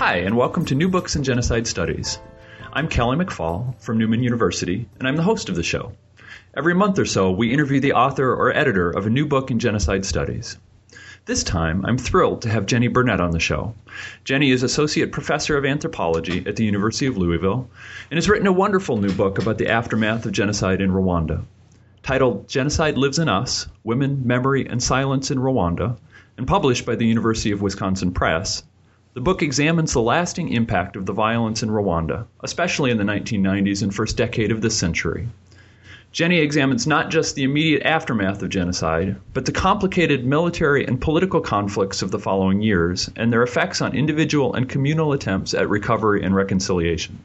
Hi, and welcome to New Books in Genocide Studies. I'm Kelly McFall from Newman University, and I'm the host of the show. Every month or so, we interview the author or editor of a new book in genocide studies. This time, I'm thrilled to have Jenny Burnet on the show. Jenny is Associate Professor of Anthropology at the University of Louisville and has written a wonderful new book about the aftermath of genocide in Rwanda. Titled Genocide Lives in Us Women, Memory, and Silence in Rwanda, and published by the University of Wisconsin Press, the book examines the lasting impact of the violence in Rwanda, especially in the 1990s and first decade of this century. Jenny examines not just the immediate aftermath of genocide, but the complicated military and political conflicts of the following years and their effects on individual and communal attempts at recovery and reconciliation.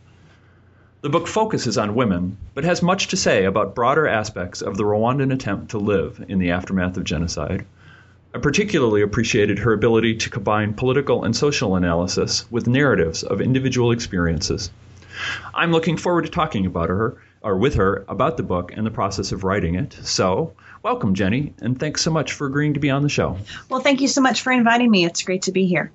The book focuses on women, but has much to say about broader aspects of the Rwandan attempt to live in the aftermath of genocide I particularly appreciated her ability to combine political and social analysis with narratives of individual experiences. I'm looking forward to talking about her or with her about the book and the process of writing it. So, welcome, Jenny, and thanks so much for agreeing to be on the show. Well, thank you so much for inviting me. It's great to be here.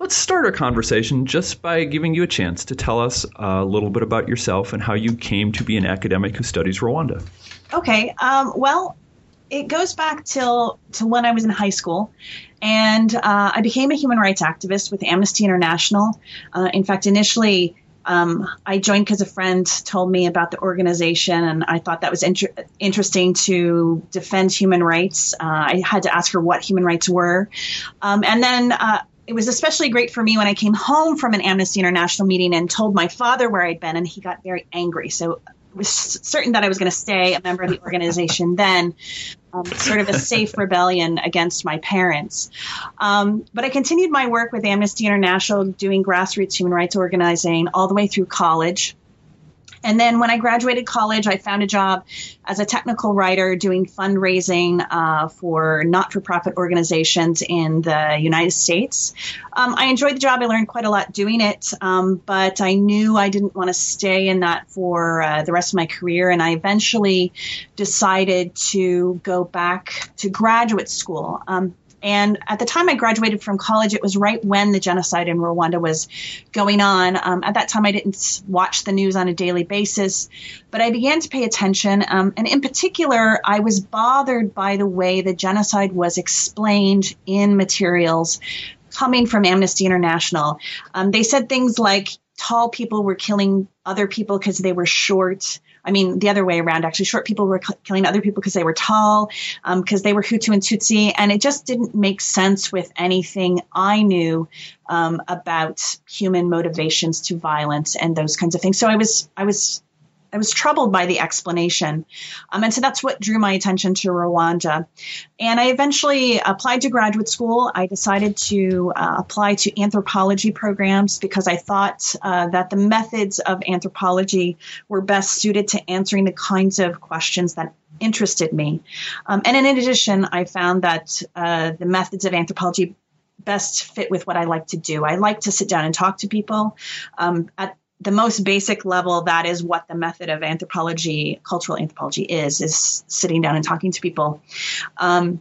Let's start our conversation just by giving you a chance to tell us a little bit about yourself and how you came to be an academic who studies Rwanda. Okay. Um, well, it goes back till to when I was in high school, and uh, I became a human rights activist with Amnesty International. Uh, in fact, initially. Um, I joined because a friend told me about the organization, and I thought that was inter- interesting to defend human rights. Uh, I had to ask her what human rights were. Um, and then uh, it was especially great for me when I came home from an Amnesty International meeting and told my father where I'd been, and he got very angry. So was certain that I was going to stay a member of the organization then, um, sort of a safe rebellion against my parents. Um, but I continued my work with Amnesty International, doing grassroots human rights organizing all the way through college. And then when I graduated college, I found a job as a technical writer doing fundraising uh, for not for profit organizations in the United States. Um, I enjoyed the job. I learned quite a lot doing it, um, but I knew I didn't want to stay in that for uh, the rest of my career. And I eventually decided to go back to graduate school. Um, and at the time I graduated from college, it was right when the genocide in Rwanda was going on. Um, at that time, I didn't watch the news on a daily basis, but I began to pay attention. Um, and in particular, I was bothered by the way the genocide was explained in materials coming from Amnesty International. Um, they said things like tall people were killing other people because they were short. I mean, the other way around, actually, short people were killing other people because they were tall, because um, they were Hutu and Tutsi, and it just didn't make sense with anything I knew um, about human motivations to violence and those kinds of things. So I was, I was I was troubled by the explanation. Um, and so that's what drew my attention to Rwanda. And I eventually applied to graduate school. I decided to uh, apply to anthropology programs because I thought uh, that the methods of anthropology were best suited to answering the kinds of questions that interested me. Um, and in addition, I found that uh, the methods of anthropology best fit with what I like to do. I like to sit down and talk to people. Um, at the most basic level, that is what the method of anthropology, cultural anthropology is, is sitting down and talking to people. Um,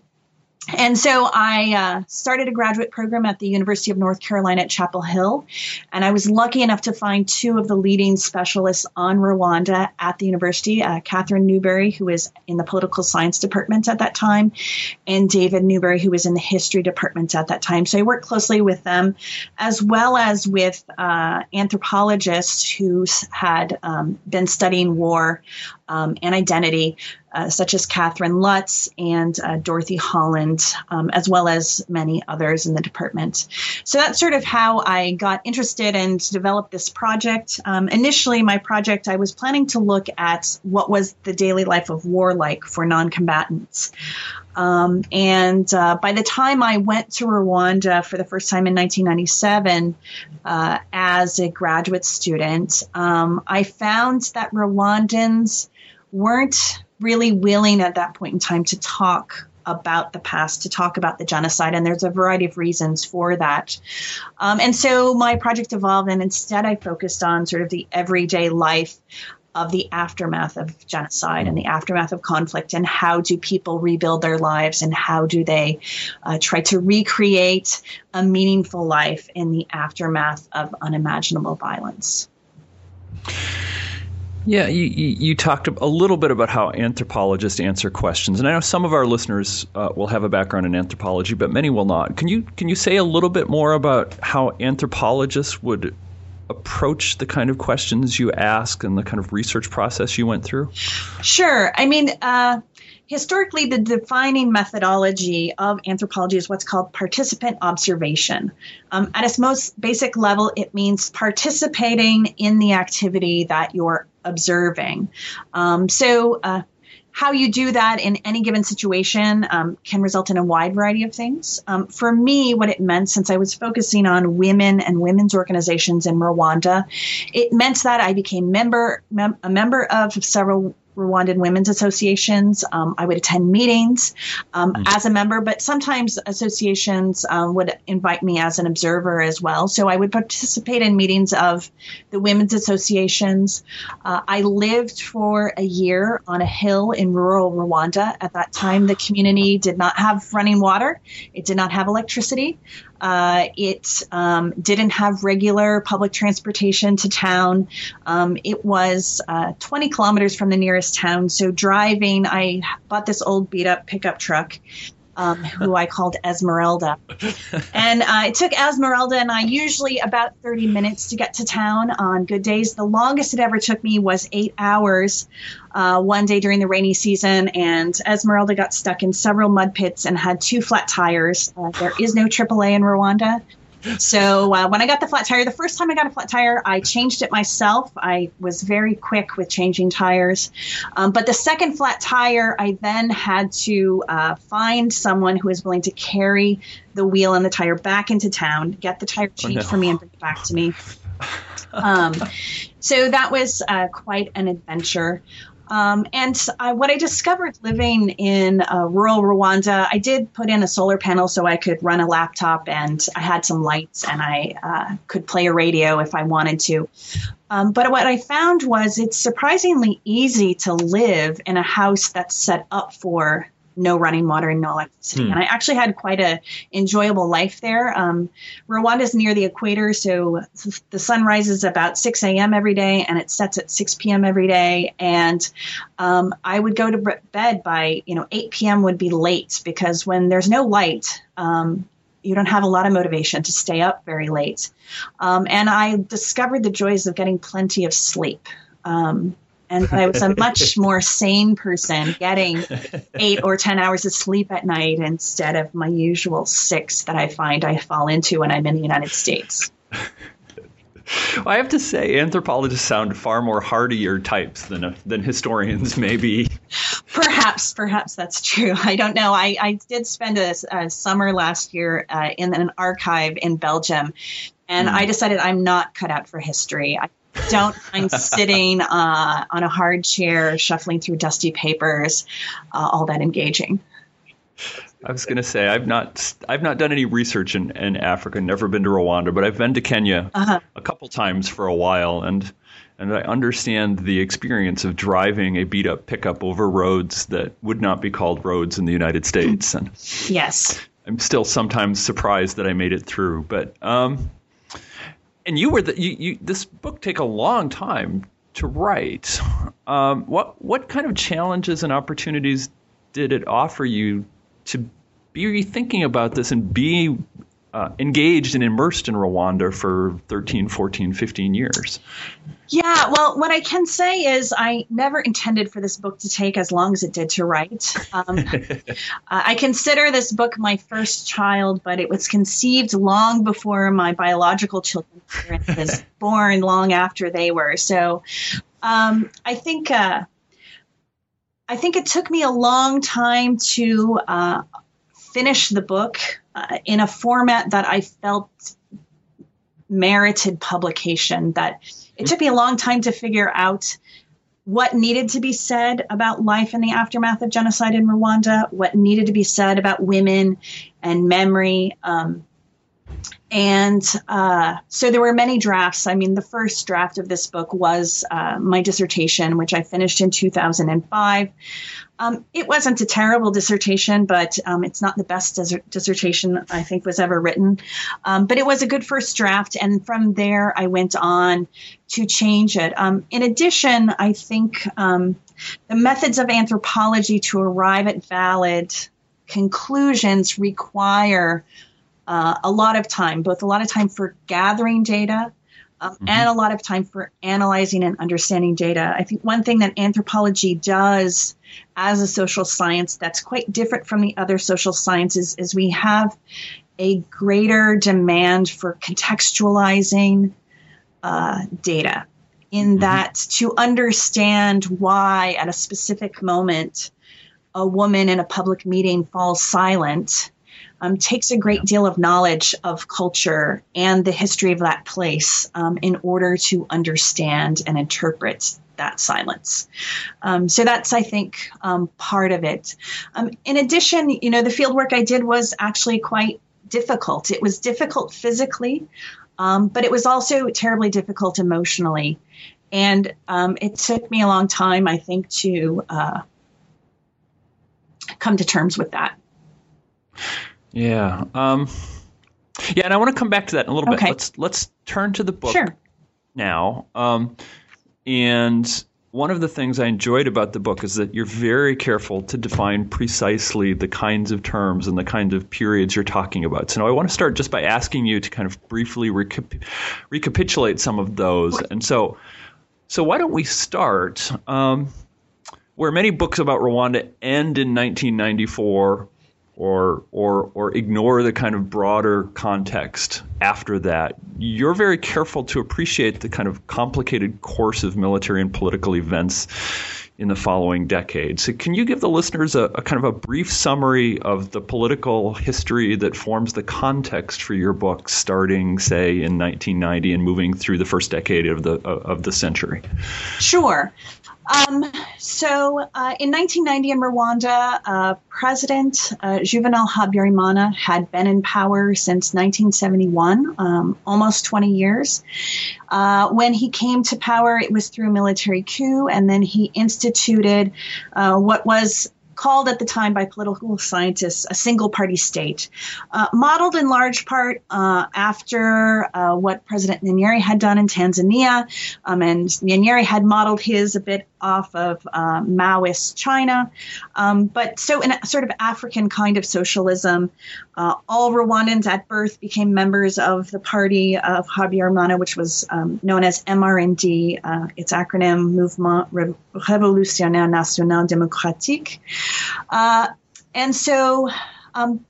and so I uh, started a graduate program at the University of North Carolina at Chapel Hill. And I was lucky enough to find two of the leading specialists on Rwanda at the university uh, Catherine Newbury, who was in the political science department at that time, and David Newbury, who was in the history department at that time. So I worked closely with them, as well as with uh, anthropologists who had um, been studying war um, and identity uh, such as Catherine Lutz and uh, Dorothy Holland, um, as well as many others in the department. So that's sort of how I got interested and developed this project. Um, initially, my project, I was planning to look at what was the daily life of war like for non combatants. Um, and uh, by the time I went to Rwanda for the first time in 1997 uh, as a graduate student, um, I found that Rwandans weren't really willing at that point in time to talk about the past, to talk about the genocide, and there's a variety of reasons for that. Um, and so my project evolved, and instead I focused on sort of the everyday life of the aftermath of genocide and the aftermath of conflict and how do people rebuild their lives and how do they uh, try to recreate a meaningful life in the aftermath of unimaginable violence. Yeah, you, you, talked a little bit about how anthropologists answer questions, and I know some of our listeners uh, will have a background in anthropology, but many will not. Can you can you say a little bit more about how anthropologists would approach the kind of questions you ask and the kind of research process you went through? Sure. I mean, uh, historically, the defining methodology of anthropology is what's called participant observation. Um, at its most basic level, it means participating in the activity that you're observing. Um, so, uh, how you do that in any given situation um, can result in a wide variety of things. Um, for me, what it meant, since I was focusing on women and women's organizations in Rwanda, it meant that I became member mem- a member of several Rwandan women's associations. Um, I would attend meetings um, mm-hmm. as a member, but sometimes associations um, would invite me as an observer as well. So I would participate in meetings of the women's associations. Uh, I lived for a year on a hill in rural Rwanda. At that time, the community did not have running water, it did not have electricity. Uh, it um, didn't have regular public transportation to town. Um, it was uh, 20 kilometers from the nearest town. So driving, I bought this old beat up pickup truck um, who I called Esmeralda. and uh, it took Esmeralda and I usually about 30 minutes to get to town on good days. The longest it ever took me was eight hours uh, one day during the rainy season, and Esmeralda got stuck in several mud pits and had two flat tires. Uh, there is no AAA in Rwanda. So uh, when I got the flat tire, the first time I got a flat tire, I changed it myself. I was very quick with changing tires. Um, but the second flat tire, I then had to uh, find someone who was willing to carry the wheel and the tire back into town, get the tire changed oh, no. for me, and bring it back to me. Um, so that was uh, quite an adventure. Um, and I, what I discovered living in uh, rural Rwanda, I did put in a solar panel so I could run a laptop and I had some lights and I uh, could play a radio if I wanted to. Um, but what I found was it's surprisingly easy to live in a house that's set up for no running water and no electricity. Hmm. And I actually had quite a enjoyable life there. Um, Rwanda is near the equator, so the sun rises about 6 a.m. every day and it sets at 6 p.m. every day. And um, I would go to bed by, you know, 8 p.m. would be late because when there's no light, um, you don't have a lot of motivation to stay up very late. Um, and I discovered the joys of getting plenty of sleep. Um, and I was a much more sane person getting eight or 10 hours of sleep at night instead of my usual six that I find I fall into when I'm in the United States. Well, I have to say, anthropologists sound far more hardier types than than historians, maybe. Perhaps, perhaps that's true. I don't know. I, I did spend a, a summer last year uh, in an archive in Belgium, and mm. I decided I'm not cut out for history. I don't mind sitting uh, on a hard chair, shuffling through dusty papers, uh, all that engaging. I was going to say I've not I've not done any research in, in Africa, never been to Rwanda, but I've been to Kenya uh-huh. a couple times for a while, and and I understand the experience of driving a beat up pickup over roads that would not be called roads in the United States. And yes, I'm still sometimes surprised that I made it through, but um, and you were the, you, you, this book take a long time to write. Um, what what kind of challenges and opportunities did it offer you to be thinking about this and be uh, engaged and immersed in Rwanda for 13, 14, 15 years? Yeah, well, what I can say is I never intended for this book to take as long as it did to write. Um, I consider this book my first child, but it was conceived long before my biological children were was born long after they were. So um, I think uh, I think it took me a long time to uh, finish the book uh, in a format that I felt merited publication that it took me a long time to figure out what needed to be said about life in the aftermath of genocide in Rwanda, what needed to be said about women and memory. Um, and uh, so there were many drafts. I mean, the first draft of this book was uh, my dissertation, which I finished in 2005. Um, it wasn't a terrible dissertation, but um, it's not the best dissertation I think was ever written. Um, but it was a good first draft, and from there I went on to change it. Um, in addition, I think um, the methods of anthropology to arrive at valid conclusions require uh, a lot of time, both a lot of time for gathering data um, mm-hmm. and a lot of time for analyzing and understanding data. I think one thing that anthropology does as a social science that's quite different from the other social sciences is we have a greater demand for contextualizing uh, data in mm-hmm. that to understand why at a specific moment a woman in a public meeting falls silent um, takes a great deal of knowledge of culture and the history of that place um, in order to understand and interpret that silence. Um, so that's, I think, um, part of it. Um, in addition, you know, the fieldwork I did was actually quite difficult. It was difficult physically, um, but it was also terribly difficult emotionally. And it took me a long time, I think, to uh, come to terms with that. Yeah. Um, yeah, and I want to come back to that in a little okay. bit. Let's let's turn to the book sure. now. Um, and one of the things I enjoyed about the book is that you're very careful to define precisely the kinds of terms and the kinds of periods you're talking about. So I want to start just by asking you to kind of briefly recap- recapitulate some of those. And so, so why don't we start um, where many books about Rwanda end in 1994 or or or ignore the kind of broader context after that. You're very careful to appreciate the kind of complicated course of military and political events in the following decades. So can you give the listeners a, a, kind of a brief summary of the political history that forms the context for your book, starting, say, in 1990 and moving through the first decade of the of the century? Sure. Um, so uh, in 1990 in Rwanda, uh, President uh, Juvenal Habyarimana had been in power since 1971, um, almost 20 years. Uh, when he came to power, it was through a military coup, and then he instituted uh, what was called at the time by political scientists a single party state, uh, modeled in large part uh, after uh, what President Nyerere had done in Tanzania. Um, and Nyerere had modeled his a bit off of uh, Maoist China. Um, but so, in a sort of African kind of socialism, uh, all Rwandans at birth became members of the party of Habyarimana, which was um, known as MRND, uh, its acronym Mouvement Révolutionnaire National Démocratique. Uh, and so, um,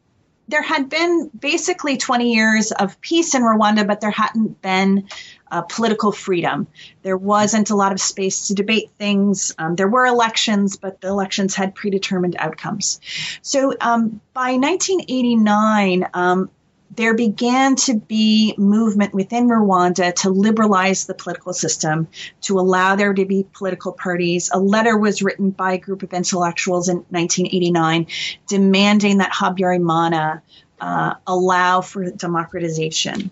there had been basically 20 years of peace in Rwanda, but there hadn't been uh, political freedom. There wasn't a lot of space to debate things. Um, there were elections, but the elections had predetermined outcomes. So um, by 1989, um, there began to be movement within Rwanda to liberalize the political system, to allow there to be political parties. A letter was written by a group of intellectuals in 1989 demanding that Habyarimana uh, allow for democratization.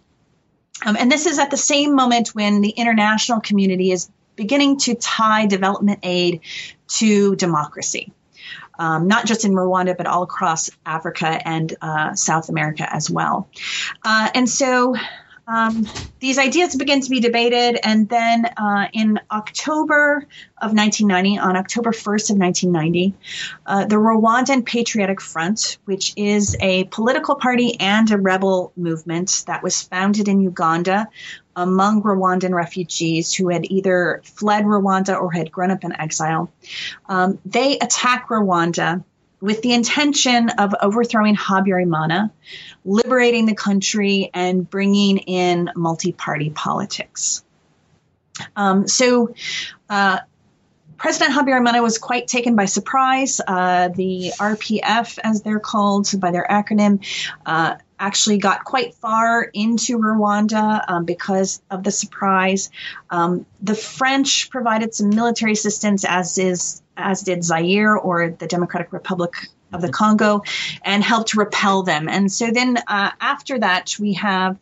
Um, and this is at the same moment when the international community is beginning to tie development aid to democracy, um, not just in Rwanda, but all across Africa and uh, South America as well. Uh, and so um, these ideas begin to be debated, and then uh, in October of 1990, on October 1st of 1990, uh, the Rwandan Patriotic Front, which is a political party and a rebel movement that was founded in Uganda among Rwandan refugees who had either fled Rwanda or had grown up in exile, um, they attack Rwanda with the intention of overthrowing Habyarimana, liberating the country, and bringing in multi party politics. Um, so, uh, President Habyarimana was quite taken by surprise. Uh, the RPF, as they're called by their acronym, uh, actually got quite far into Rwanda um, because of the surprise. Um, the French provided some military assistance, as is as did Zaire or the Democratic Republic of the Congo, and helped repel them. And so then uh, after that, we have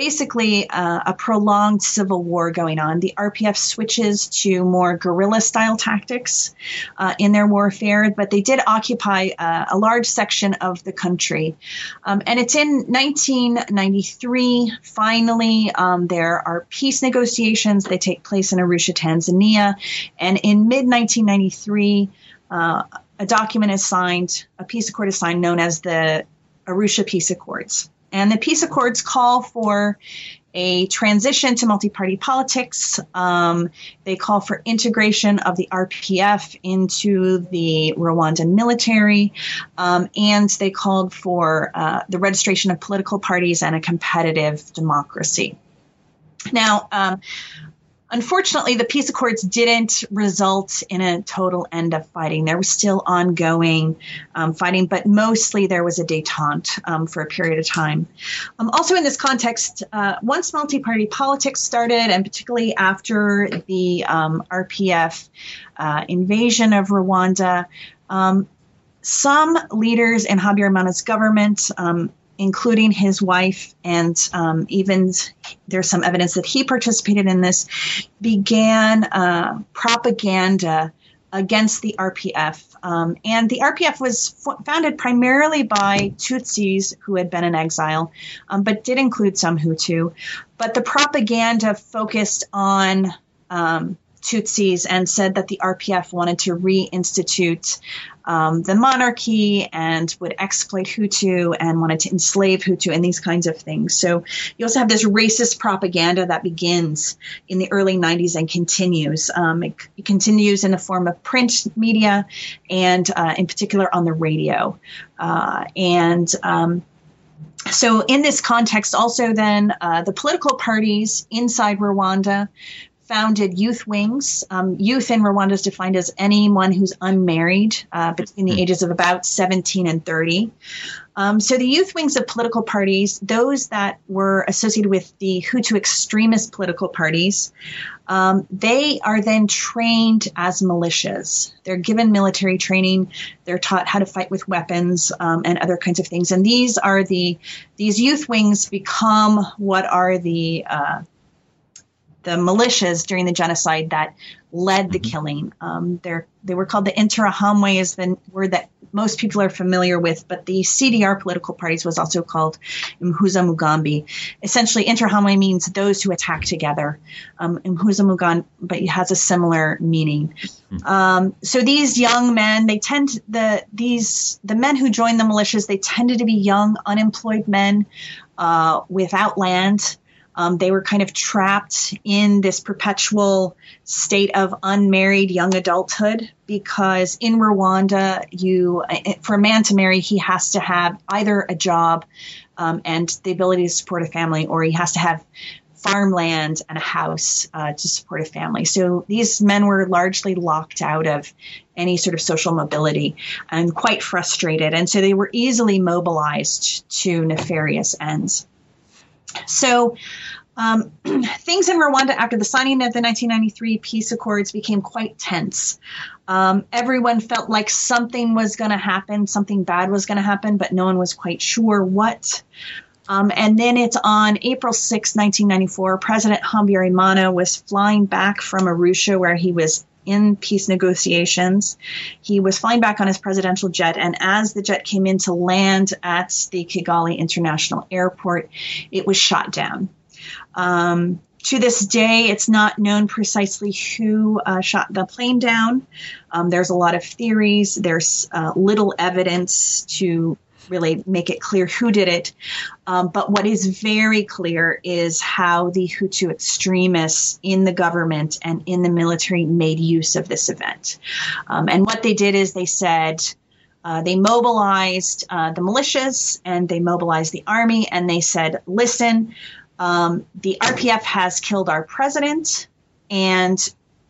basically uh, a prolonged civil war going on. The RPF switches to more guerrilla style tactics uh, in their warfare, but they did occupy uh, a large section of the country. Um, and it's in 1993, finally, um, there are peace negotiations. They take place in Arusha, Tanzania. And in mid 1993, uh, a document is signed, a peace accord is signed known as the Arusha Peace Accords. And the peace accords call for a transition to multi-party politics. Um, they call for integration of the RPF into the Rwandan military, um, and they called for uh, the registration of political parties and a competitive democracy. Now, um, Unfortunately, the peace accords didn't result in a total end of fighting. There was still ongoing um, fighting, but mostly there was a detente um, for a period of time. Um, also, in this context, uh, once multi party politics started, and particularly after the um, RPF uh, invasion of Rwanda, um, some leaders in Habyarimana's government um, including his wife, and um, even there's some evidence that he participated in this, began uh, propaganda against the RPF. Um, and the RPF was f- founded primarily by Tutsis who had been in exile, um, but did include some Hutu. But the propaganda focused on um, Tutsis and said that the RPF wanted to reinstitute um, the monarchy and would exploit Hutu and wanted to enslave Hutu and these kinds of things. So you also have this racist propaganda that begins in the early 90s and continues. Um, it, it, continues in the form of print media and, uh, in particular, on the radio. Uh, and um, so, in this context, also then uh, the political parties inside Rwanda founded youth wings. Um, youth in Rwanda is defined as anyone who's unmarried uh, between the hmm. ages of about 17 and 30. Um, so the youth wings of political parties, those that were associated with the Hutu extremist political parties, um, they are then trained as militias. They're given military training. They're taught how to fight with weapons um, and other kinds of things. And these are the these youth wings become what are the uh, the militias during the genocide that led the mm-hmm. killing. Um, they were called the Interahamwe, is the word that most people are familiar with, but the CDR political parties was also called Impuzamugambi. Essentially, Interahamwe means those who attack together. Um, Impuzamugambi has a similar meaning. Mm-hmm. Um, so these young men, they tend the these the men who joined the militias, they tended to be young, unemployed men uh, without land. Um, they were kind of trapped in this perpetual state of unmarried young adulthood because in Rwanda, you for a man to marry, he has to have either a job um, and the ability to support a family, or he has to have farmland and a house uh, to support a family. So these men were largely locked out of any sort of social mobility and quite frustrated. And so they were easily mobilized to nefarious ends. So um, things in Rwanda after the signing of the 1993 peace accords became quite tense. Um, everyone felt like something was going to happen, something bad was going to happen, but no one was quite sure what. Um, and then it's on April 6, 1994, President Habyarimana was flying back from Arusha where he was in peace negotiations. He was flying back on his presidential jet, and as the jet came in to land at the Kigali International Airport, it was shot down. Um, to this day, it's not known precisely who uh, shot the plane down. Um, there's a lot of theories. There's uh, little evidence to really make it clear who did it. Um, but what is very clear is how the Hutu extremists in the government and in the military made use of this event. Um, and what they did is they said, uh, they mobilized uh, the militias and they mobilized the army and they said, listen, um, the RPF has killed our president, and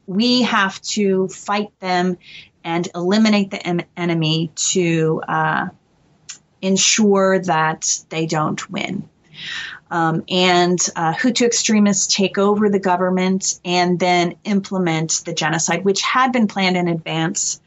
we have to fight them and eliminate the em- enemy to uh, ensure that they don't win. Um, and uh, Hutu extremists take over the government and then implement the genocide, which had been planned in advance.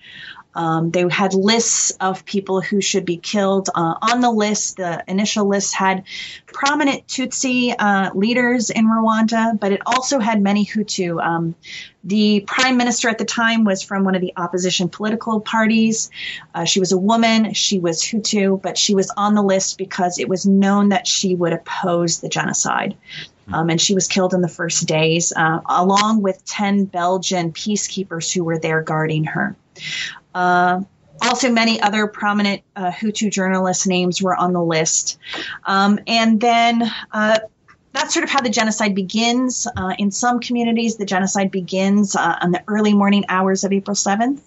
Um, they had lists of people who should be killed. Uh, on the list, the initial list had prominent Tutsi uh, leaders in Rwanda, but it also had many Hutu. Um, the prime minister at the time was from one of the opposition political parties. Uh, she was a woman. She was Hutu, but she was on the list because it was known that she would oppose the genocide. Um, and she was killed in the first days, uh, along with 10 Belgian peacekeepers who were there guarding her. Uh, also, many other prominent uh, Hutu journalist names were on the list. Um, and then uh, that's sort of how the genocide begins. Uh, in some communities, the genocide begins uh, on the early morning hours of April 7th.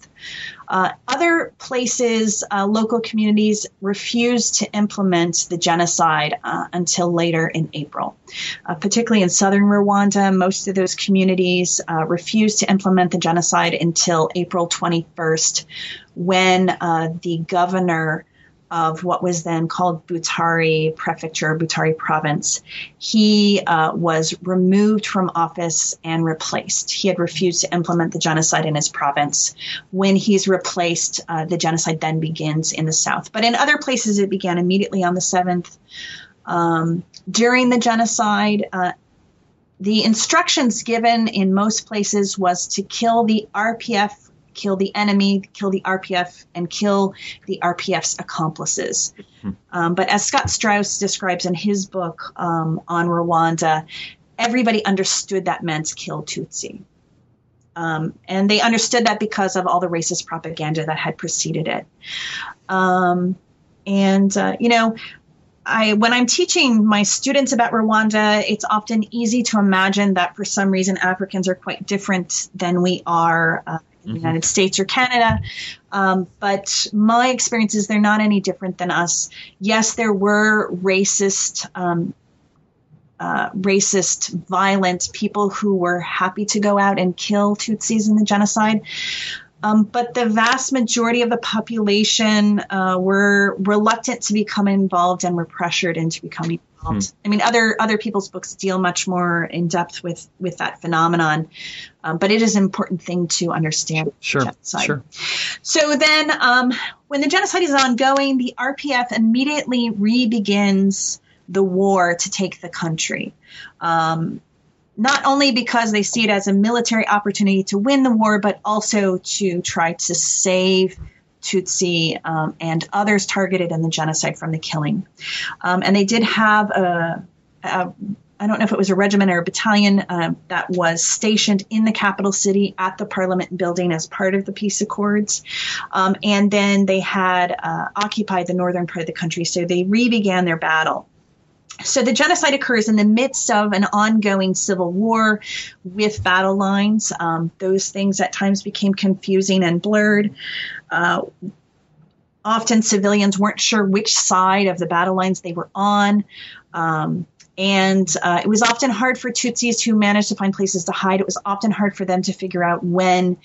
Uh, other places, uh, local communities refused to implement the genocide uh, until later in April. Uh, particularly in southern Rwanda, most of those communities refused to implement the genocide until April 21st, when the governor of what was then called Butare Prefecture, Butare Province. He uh, was removed from office and replaced. He had refused to implement the genocide in his province. When he's replaced, uh, the genocide then begins in the south. But in other places, it began immediately on the 7th. Um, during the genocide, uh, the instructions given in most places was to kill the RPF kill the enemy, kill the RPF, and kill the RPF's accomplices. Hmm. Um, but as Scott Straus describes in his book um, on Rwanda, everybody understood that meant kill Tutsi. Um, and they understood that because of all the racist propaganda that had preceded it. Um, and, uh, you know, I, when I'm teaching my students about Rwanda, it's often easy to imagine that for some reason Africans are quite different than we are uh, mm-hmm. United States or Canada. Um, but my experience is they're not any different than us. Yes, there were racist, um, uh, racist, violent people who were happy to go out and kill Tutsis in the genocide. Um, but the vast majority of the population uh, were reluctant to become involved and were pressured into becoming Hmm. I mean, other other people's books deal much more in depth with with that phenomenon, um, but it is an important thing to understand. Sure, genocide. sure. So then, um, when the genocide is ongoing, the RPF immediately re-begins the war to take the country. Um, not only because they see it as a military opportunity to win the war, but also to try to save Tutsi, um, and others targeted in the genocide from the killing. Um, and they did have a, a I don't know if it was a regiment or a battalion uh, that was stationed in the capital city at the Parliament building as part of the peace accords. Um, and then they had uh, occupied the northern part of the country, so they re began their battle. So the genocide occurs in the midst of an ongoing civil war with battle lines. Um, those things at times became confusing and blurred. Uh, often civilians weren't sure which side of the battle lines they were on. Um, and uh, it was often hard for Tutsis who managed to find places to hide. It was often hard for them to figure out when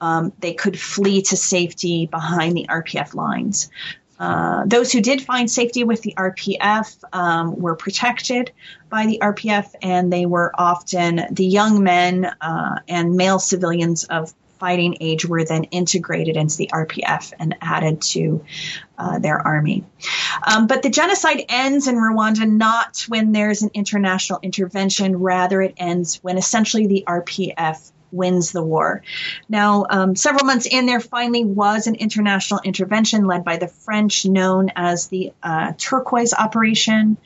um, they could flee to safety behind the RPF lines. Uh, those who did find safety with the RPF um, were protected by the RPF, and they were often the young men uh, and male civilians of fighting age were then integrated into the RPF and added to uh, their army. Um, but the genocide ends in Rwanda not when there's an international intervention, rather, it ends when essentially the RPF wins the war. Now, um, several months in, there finally was an international intervention led by the French, known as the uh, Turquoise Operation.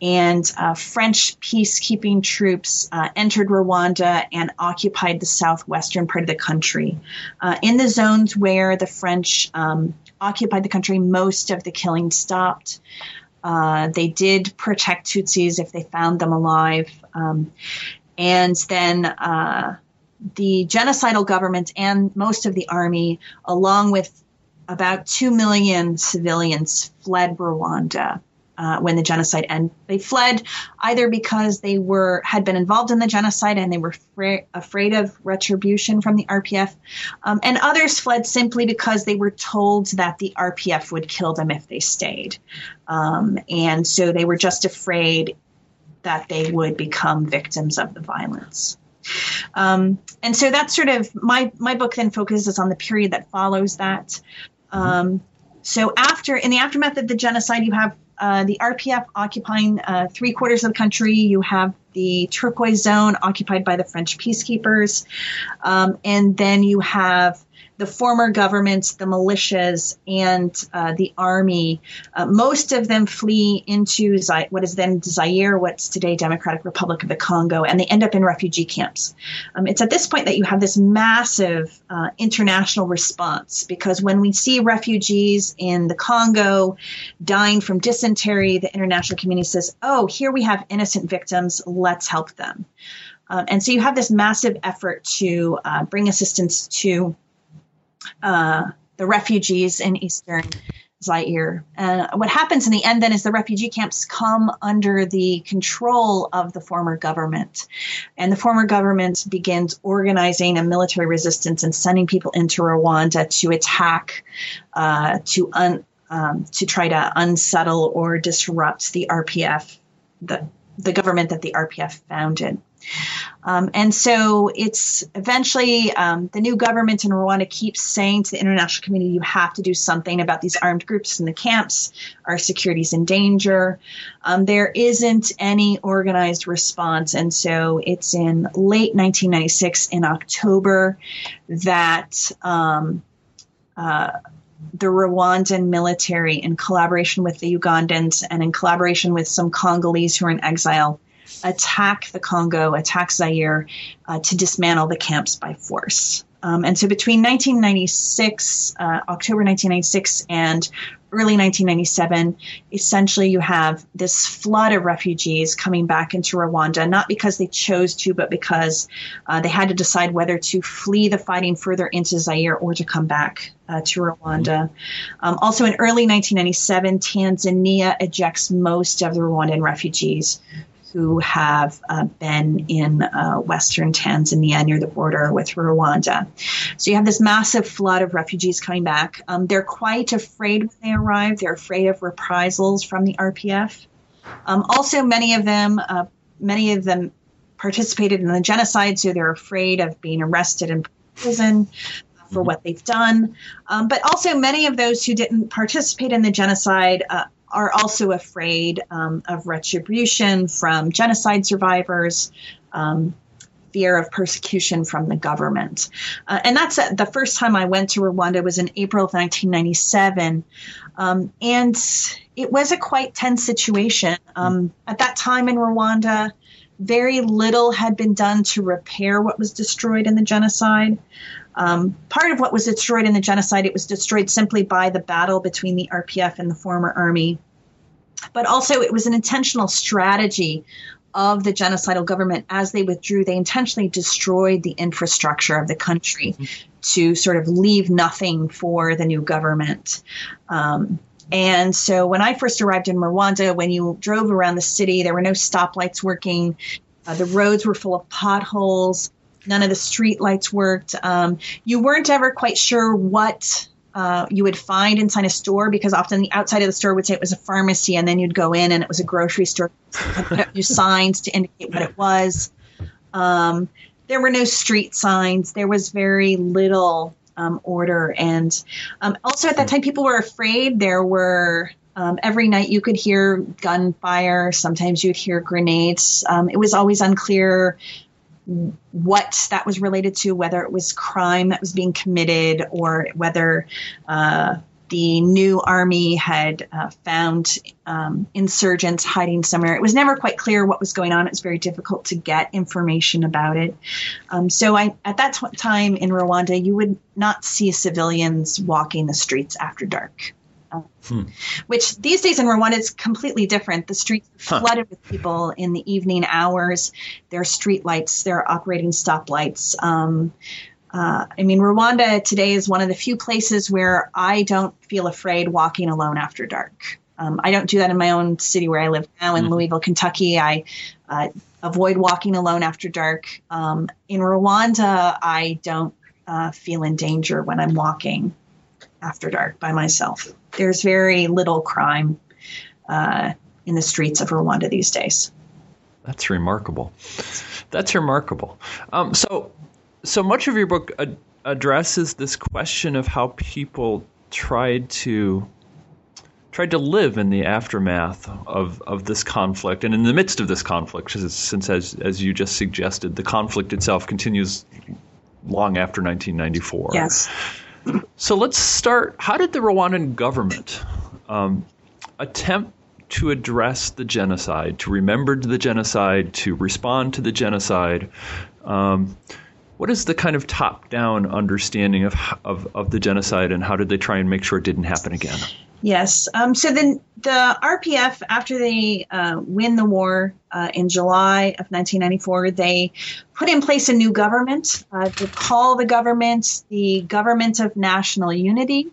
and uh, French peacekeeping troops uh, entered Rwanda and occupied the southwestern part of the country. Uh, in the zones where the French um, occupied the country, most of the killing stopped. Uh, they did protect Tutsis if they found them alive. Um, and then uh, the genocidal government and most of the army, along with about 2 million civilians, fled Rwanda uh, when the genocide ended. They fled either because they were had been involved in the genocide and they were fra- afraid of retribution from the RPF, um, and others fled simply because they were told that the RPF would kill them if they stayed, um, and so they were just afraid that they would become victims of the violence. Um, and so that's sort of my my book then focuses on the period that follows that. Um, so after in the aftermath of the genocide, you have uh, the RPF occupying uh, three quarters of the country. You have the turquoise zone occupied by the French peacekeepers. Um, and then you have the former government, the militias, and uh, the army. Uh, most of them flee into Z- what is then Zaire, what's today Democratic Republic of the Congo, and they end up in refugee camps. Um, it's at this point that you have this massive uh, international response because when we see refugees in the Congo dying from dysentery, the international community says, "Oh, here we have innocent victims. Let's help them." Um, and so you have this massive effort to uh, bring assistance to uh, the refugees in eastern Zaire. And what happens in the end then is the refugee camps come under the control of the former government. And the former government begins organizing a military resistance and sending people into Rwanda to attack, uh, to un, um, to try to unsettle or disrupt the RPF, the, the government that the RPF founded. Um, and so it's eventually um, the new government in Rwanda keeps saying to the international community, you have to do something about these armed groups in the camps. Our security is in danger. Um, there isn't any organized response. And so it's in late 1996, in October, that um, uh, the Rwandan military, in collaboration with the Ugandans and in collaboration with some Congolese who are in exile, attack the Congo, attack Zaire uh, to dismantle the camps by force. Um, and so between 1996, uh, October 1996, and early 1997, essentially you have this flood of refugees coming back into Rwanda, not because they chose to, but because uh, they had to decide whether to flee the fighting further into Zaire or to come back uh, to Rwanda. Um, also in early 1997, Tanzania ejects most of the Rwandan refugees who have uh, been in uh, western Tanzania near the border with Rwanda. So you have this massive flood of refugees coming back. Um, they're quite afraid when they arrive. They're afraid of reprisals from the RPF. Um, also, many of them, uh, many of them participated in the genocide, so they're afraid of being arrested and prison for what they've done. Um, but also, many of those who didn't participate in the genocide uh, are also afraid um, of retribution from genocide survivors, um, fear of persecution from the government. Uh, and that's uh, the first time I went to Rwanda was in April of 1997. Um, and it was a quite tense situation. Um, at that time in Rwanda, very little had been done to repair what was destroyed in the genocide. Um, part of what was destroyed in the genocide, it was destroyed simply by the battle between the RPF and the former army. But also, it was an intentional strategy of the genocidal government as they withdrew. They intentionally destroyed the infrastructure of the country mm-hmm. to sort of leave nothing for the new government. Um, and so when I first arrived in Rwanda, when you drove around the city, there were no stoplights working. Uh, the roads were full of potholes. None of the street lights worked. Um, you weren't ever quite sure what uh, you would find inside a store because often the outside of the store would say it was a pharmacy, and then you'd go in and it was a grocery store. Your signs to indicate what it was. Um, there were no street signs. There was very little um, order, and um, also at that time, people were afraid. There were um, every night you could hear gunfire. Sometimes you'd hear grenades. Um, it was always unclear what that was related to, whether it was crime that was being committed or whether uh, the new army had uh, found um, insurgents hiding somewhere. It was never quite clear what was going on. It was very difficult to get information about it. Um, so I, at that t- time in Rwanda, you would not see civilians walking the streets after dark. Hmm. Which these days in Rwanda is completely different. The streets are flooded huh. with people in the evening hours. There are street lights. There are operating stoplights. Um, uh, I mean, Rwanda today is one of the few places where I don't feel afraid walking alone after dark. Um, I don't do that in my own city where I live now in mm-hmm. Louisville, Kentucky. I uh, avoid walking alone after dark. Um, in Rwanda, I don't uh, feel in danger when I'm walking after dark by myself. There's very little crime uh, in the streets of Rwanda these days. That's remarkable. That's remarkable. Um, so, so much of your book ad- addresses this question of how people tried to tried to live in the aftermath of, of this conflict and in the midst of this conflict since as, as you just suggested the conflict itself continues long after 1994 yes. So let's start how did the rwandan government um, attempt to address the genocide to remember the genocide to respond to the genocide? Um, what is the kind of top-down understanding of, of, of the genocide, and how did they try and make sure it didn't happen again? Yes. Um, so then the RPF, after they uh, win the war uh, in July of 1994, they put in place a new government. Uh, they call the government the Government of National Unity.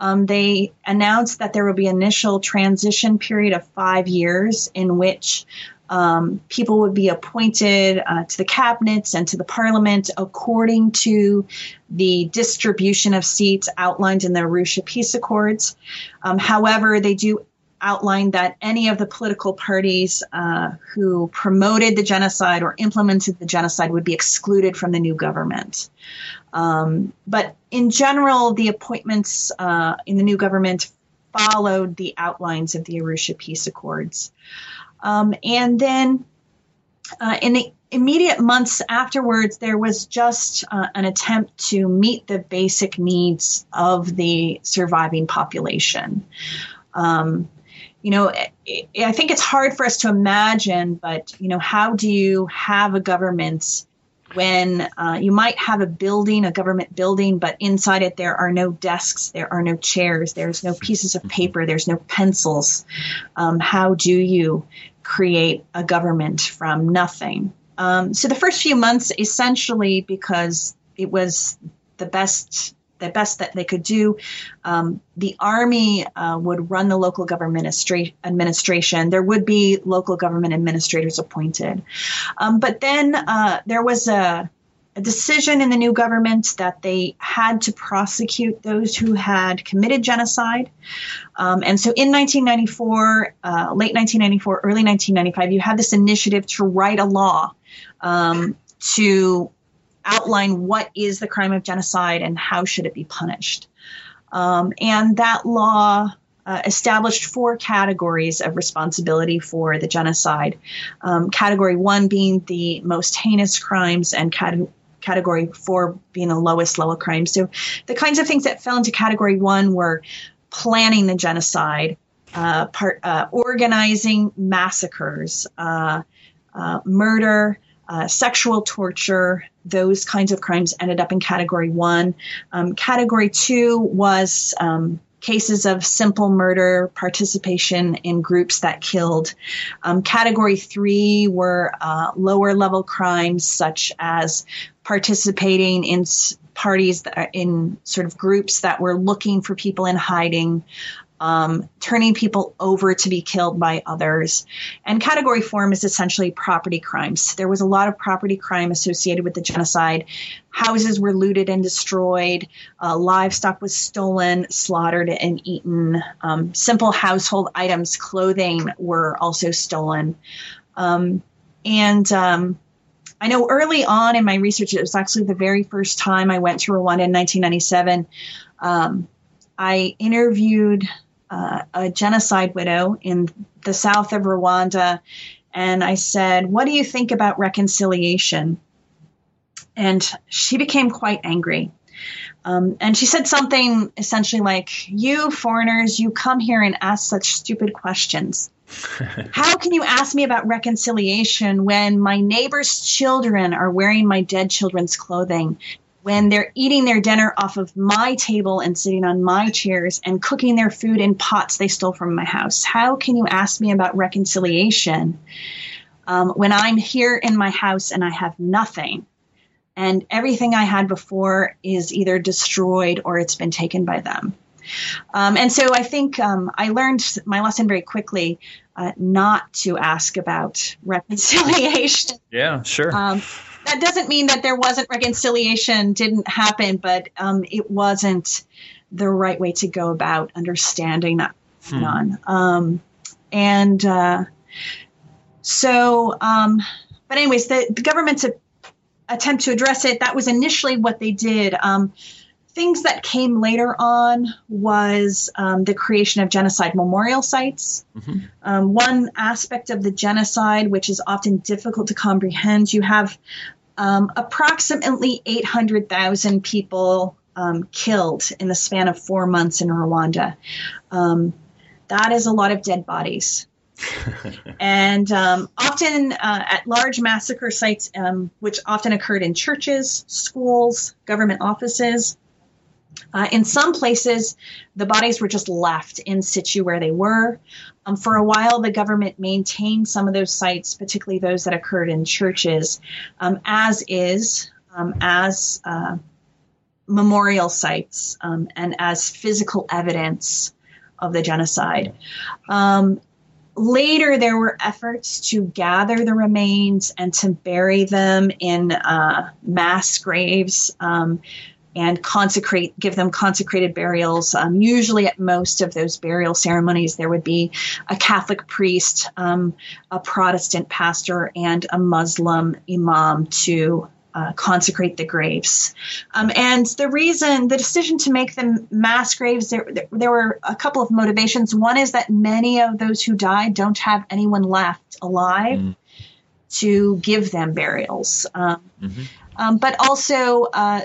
Um, they announced that there will be an initial transition period of five years in which um, people would be appointed uh, to the cabinets and to the parliament according to the distribution of seats outlined in the Arusha Peace Accords. Um, however, they do outline that any of the political parties uh, who promoted the genocide or implemented the genocide would be excluded from the new government. Um, but in general, the appointments uh, in the new government followed the outlines of the Arusha Peace Accords. Um, and then uh, in the immediate months afterwards, there was just uh, an attempt to meet the basic needs of the surviving population. Um, you know, I think it's hard for us to imagine, but, you know, how do you have a government when uh, you might have a building, a government building, but inside it there are no desks, there are no chairs, there's no pieces of paper, there's no pencils. Um, how do you create a government from nothing? Um, so the first few months, essentially, because it was the best the best that they could do. Um, the army uh, would run the local government administra- administration. There would be local government administrators appointed. Um, but then uh, there was a, a, decision in the new government that they had to prosecute those who had committed genocide. Um, and so in 1994, uh, late 1994, early 1995, you had this initiative to write a law um, to outline what is the crime of genocide and how should it be punished. Um, and that law uh, established four categories of responsibility for the genocide. Um, category one being the most heinous crimes, and cat- category four being the lowest level crimes. So the kinds of things that fell into category one were planning the genocide, uh, part, uh, organizing massacres, uh, uh, murder, uh, sexual torture, those kinds of crimes ended up in category one. Um, category two was um, cases of simple murder, participation in groups that killed. Um, category three were uh, lower level crimes such as participating in parties in sort of groups that were looking for people in hiding, um, turning people over to be killed by others. And category form is essentially property crimes. There was a lot of property crime associated with the genocide. Houses were looted and destroyed, uh, livestock was stolen, slaughtered, and eaten. Um, simple household items, clothing, were also stolen. Um, and um, I know early on in my research, it was actually the very first time I went to Rwanda in 1997. Um, I interviewed uh, a genocide widow in the south of Rwanda. And I said, What do you think about reconciliation? And she became quite angry. Um, and she said something essentially like, You foreigners, you come here and ask such stupid questions. How can you ask me about reconciliation when my neighbor's children are wearing my dead children's clothing? When they're eating their dinner off of my table and sitting on my chairs and cooking their food in pots they stole from my house? How can you ask me about reconciliation um, when I'm here in my house and I have nothing? and everything I had before is either destroyed or it's been taken by them. Um, and so I think um, I learned my lesson very quickly uh, not to ask about reconciliation. Yeah, sure. Um, that doesn't mean that there wasn't reconciliation, didn't happen, but um, it wasn't the right way to go about understanding that phenomenon. Hmm. Um, and uh, so, um, but anyways, the, the government's a attempt to address it. That was initially what they did. Um, things that came later on was um, the creation of genocide memorial sites. Mm-hmm. Um, one aspect of the genocide, which is often difficult to comprehend, you have um, approximately 800,000 people um, killed in the span of four months in Rwanda. Um, that is a lot of dead bodies. and um, often uh, at large massacre sites, um, which often occurred in churches, schools, government offices. Uh, in some places, the bodies were just left in situ where they were. Um, for a while, the government maintained some of those sites, particularly those that occurred in churches, um, as is, um, as uh, memorial sites um, and as physical evidence of the genocide. Um, later there were efforts to gather the remains and to bury them in uh, mass graves um, and consecrate give them consecrated burials um, usually at most of those burial ceremonies there would be a catholic priest um, a protestant pastor and a muslim imam to uh, consecrate the graves. Um, and the reason, the decision to make them mass graves, there, there, were a couple of motivations. One is that many of those who died don't have anyone left alive mm. to give them burials. Um, mm-hmm. um, but also, uh,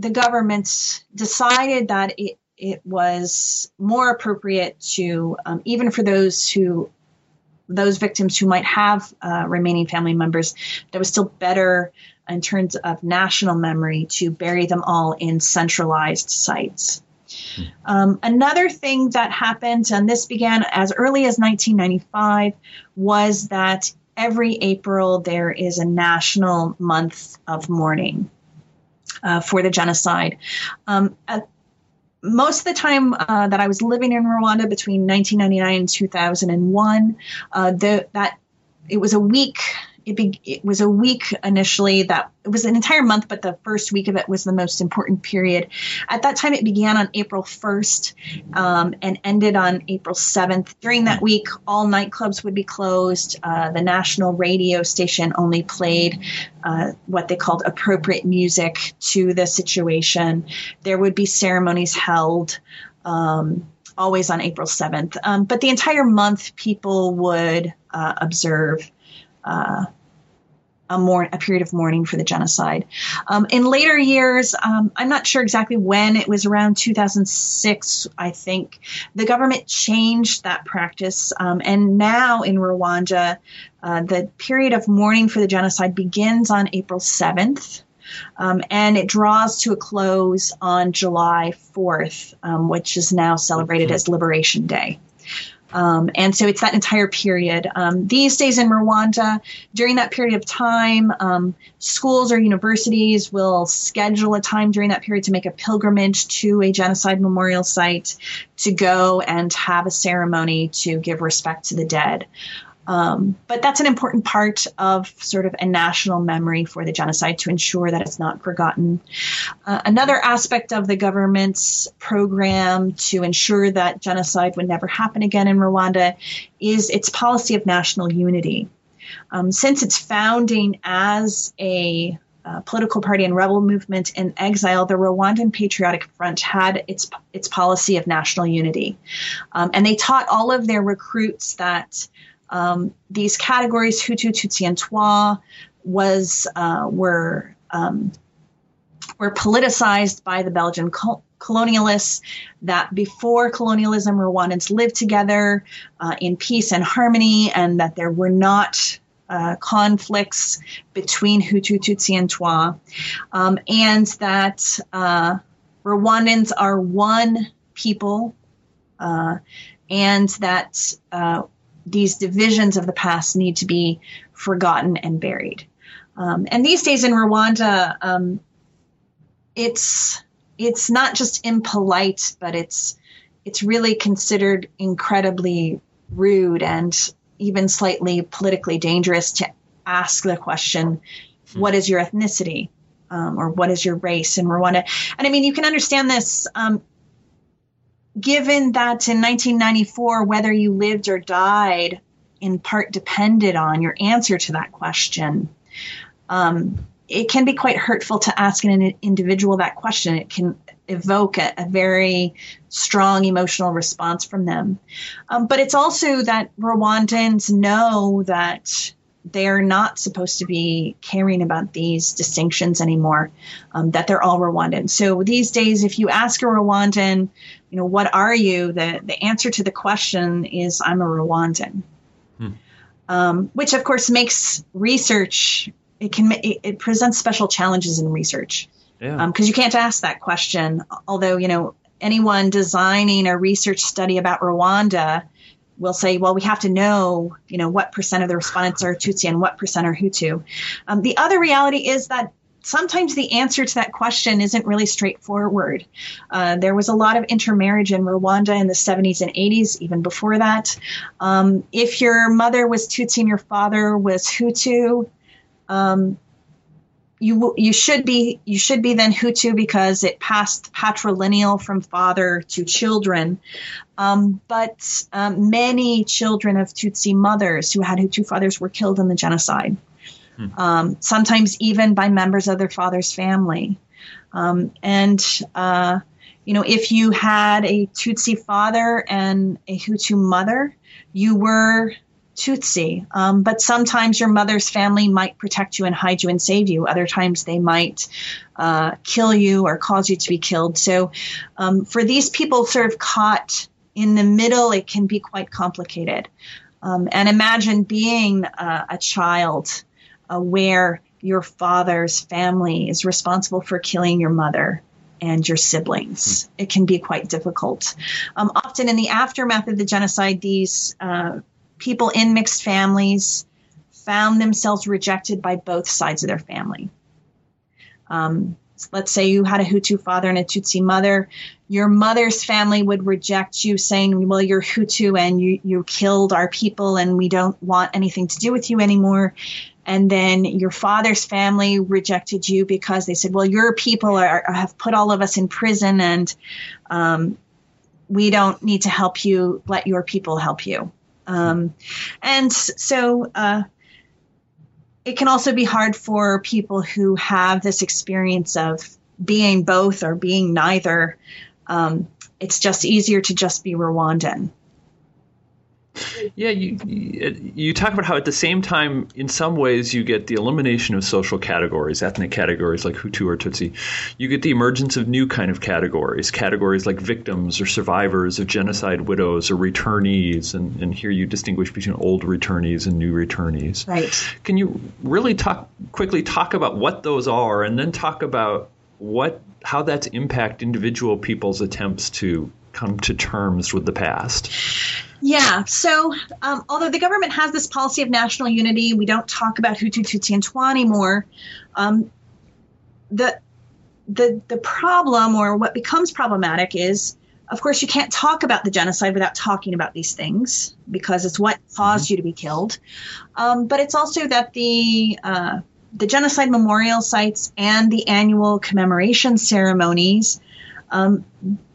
the governments decided that it, it was more appropriate to, um, even for those who those victims who might have uh, remaining family members, that was still better in terms of national memory to bury them all in centralized sites. Um, another thing that happened, and this began as early as 1995, was that every April there is a national month of mourning uh, for the genocide. Um, most of the time uh, that I was living in Rwanda between 1999 and 2001, uh, the, that it was a week it, be, it was a week initially that it was an entire month, but the first week of it was the most important period. At that time, it began on April 1st um, and ended on April 7th. During that week, all nightclubs would be closed. Uh, the national radio station only played uh, what they called appropriate music to the situation. There would be ceremonies held. Um, always on April 7th. Um, but the entire month, people would uh, observe uh, a, more, a period of mourning for the genocide. Um, in later years, um, I'm not sure exactly when, it was around 2006, I think, the government changed that practice. Um, and now in Rwanda, uh, the period of mourning for the genocide begins on April 7th. Um, and it draws to a close on July 4th, um, which is now celebrated as Liberation Day. Um, and so it's that entire period. Um, these days in Rwanda, during that period of time, um, schools or universities will schedule a time during that period to make a pilgrimage to a genocide memorial site to go and have a ceremony to give respect to the dead. Um, but that's an important part of sort of a national memory for the genocide to ensure that it's not forgotten. Uh, another aspect of the government's program to ensure that genocide would never happen again in Rwanda is its policy of national unity. Um, since its founding as a uh, political party and rebel movement in exile, the Rwandan Patriotic Front had its its policy of national unity, um, and they taught all of their recruits that um, these categories, Hutu, Tutsi, and Twa, was uh, were um, were politicized by the Belgian col- colonialists, that before colonialism, Rwandans lived together uh, in peace and harmony, and that there were not uh, conflicts between Hutu, Tutsi, and Twa, um, and that uh, Rwandans are one people, uh, and that uh, these divisions of the past need to be forgotten and buried. Um, and these days in Rwanda, um, it's it's not just impolite, but it's it's really considered incredibly rude and even slightly politically dangerous to ask the question, hmm. "What is your ethnicity?" Um, or "What is your race?" in Rwanda. And I mean, you can understand this. Um, given that in 1994, whether you lived or died in part depended on your answer to that question. Um, it can be quite hurtful to ask an individual that question. It can evoke a, a very strong emotional response from them. Um, but it's also that Rwandans know that they're not supposed to be caring about these distinctions anymore, um, that they're all Rwandan. So these days, if you ask a Rwandan, you know, what are you? The, the answer to the question is, I'm a Rwandan. Hmm. Um, which of course makes research it can it, it presents special challenges in research because yeah. um, you can't ask that question. Although you know anyone designing a research study about Rwanda will say, well, we have to know, you know, what percent of the respondents are Tutsi and what percent are Hutu. Um, the other reality is that sometimes the answer to that question isn't really straightforward. Uh, there was a lot of intermarriage in Rwanda in the 70s and 80s, even before that. Um, if your mother was Tutsi and your father was Hutu, um, you you should be you should be then Hutu because it passed patrilineal from father to children. Um, but um, many children of Tutsi mothers who had Hutu fathers were killed in the genocide. Hmm. Um, sometimes even by members of their father's family. Um, and uh, you know, if you had a Tutsi father and a Hutu mother, you were Tutsi. Um, but sometimes your mother's family might protect you and hide you and save you. Other times they might uh, kill you or cause you to be killed. So um, for these people sort of caught in the middle, it can be quite complicated. Um, and imagine being uh, a child uh, where your father's family is responsible for killing your mother and your siblings. Mm-hmm. It can be quite difficult. Um, often in the aftermath of the genocide, these uh, people in mixed families found themselves rejected by both sides of their family. Um, let's say you had a Hutu father and a Tutsi mother. Your mother's family would reject you, saying, Well, you're Hutu and you, you killed our people and we don't want anything to do with you anymore. And then your father's family rejected you because they said, Well, your people are, have put all of us in prison and um, we don't need to help you. Let your people help you. Um, and so uh, it can also be hard for people who have this experience of being both or being neither. Um, it's just easier to just be Rwandan. Yeah, you, you talk about how at the same time, in some ways, you get the elimination of social categories, ethnic categories like Hutu or Tutsi. You get the emergence of new kind of categories, categories like victims or survivors of genocide, widows or returnees, and, and here you distinguish between old returnees and new returnees. Right. Can you really talk quickly talk about what those are, and then talk about what how that's impact individual people's attempts to come to terms with the past? Yeah. So, um, although the government has this policy of national unity, we don't talk about Hutu, Tutsi, and Twa anymore. Um, the the the problem, or what becomes problematic, is of course you can't talk about the genocide without talking about these things because it's what caused mm-hmm. you to be killed. Um, but it's also that the uh, the genocide memorial sites and the annual commemoration ceremonies um,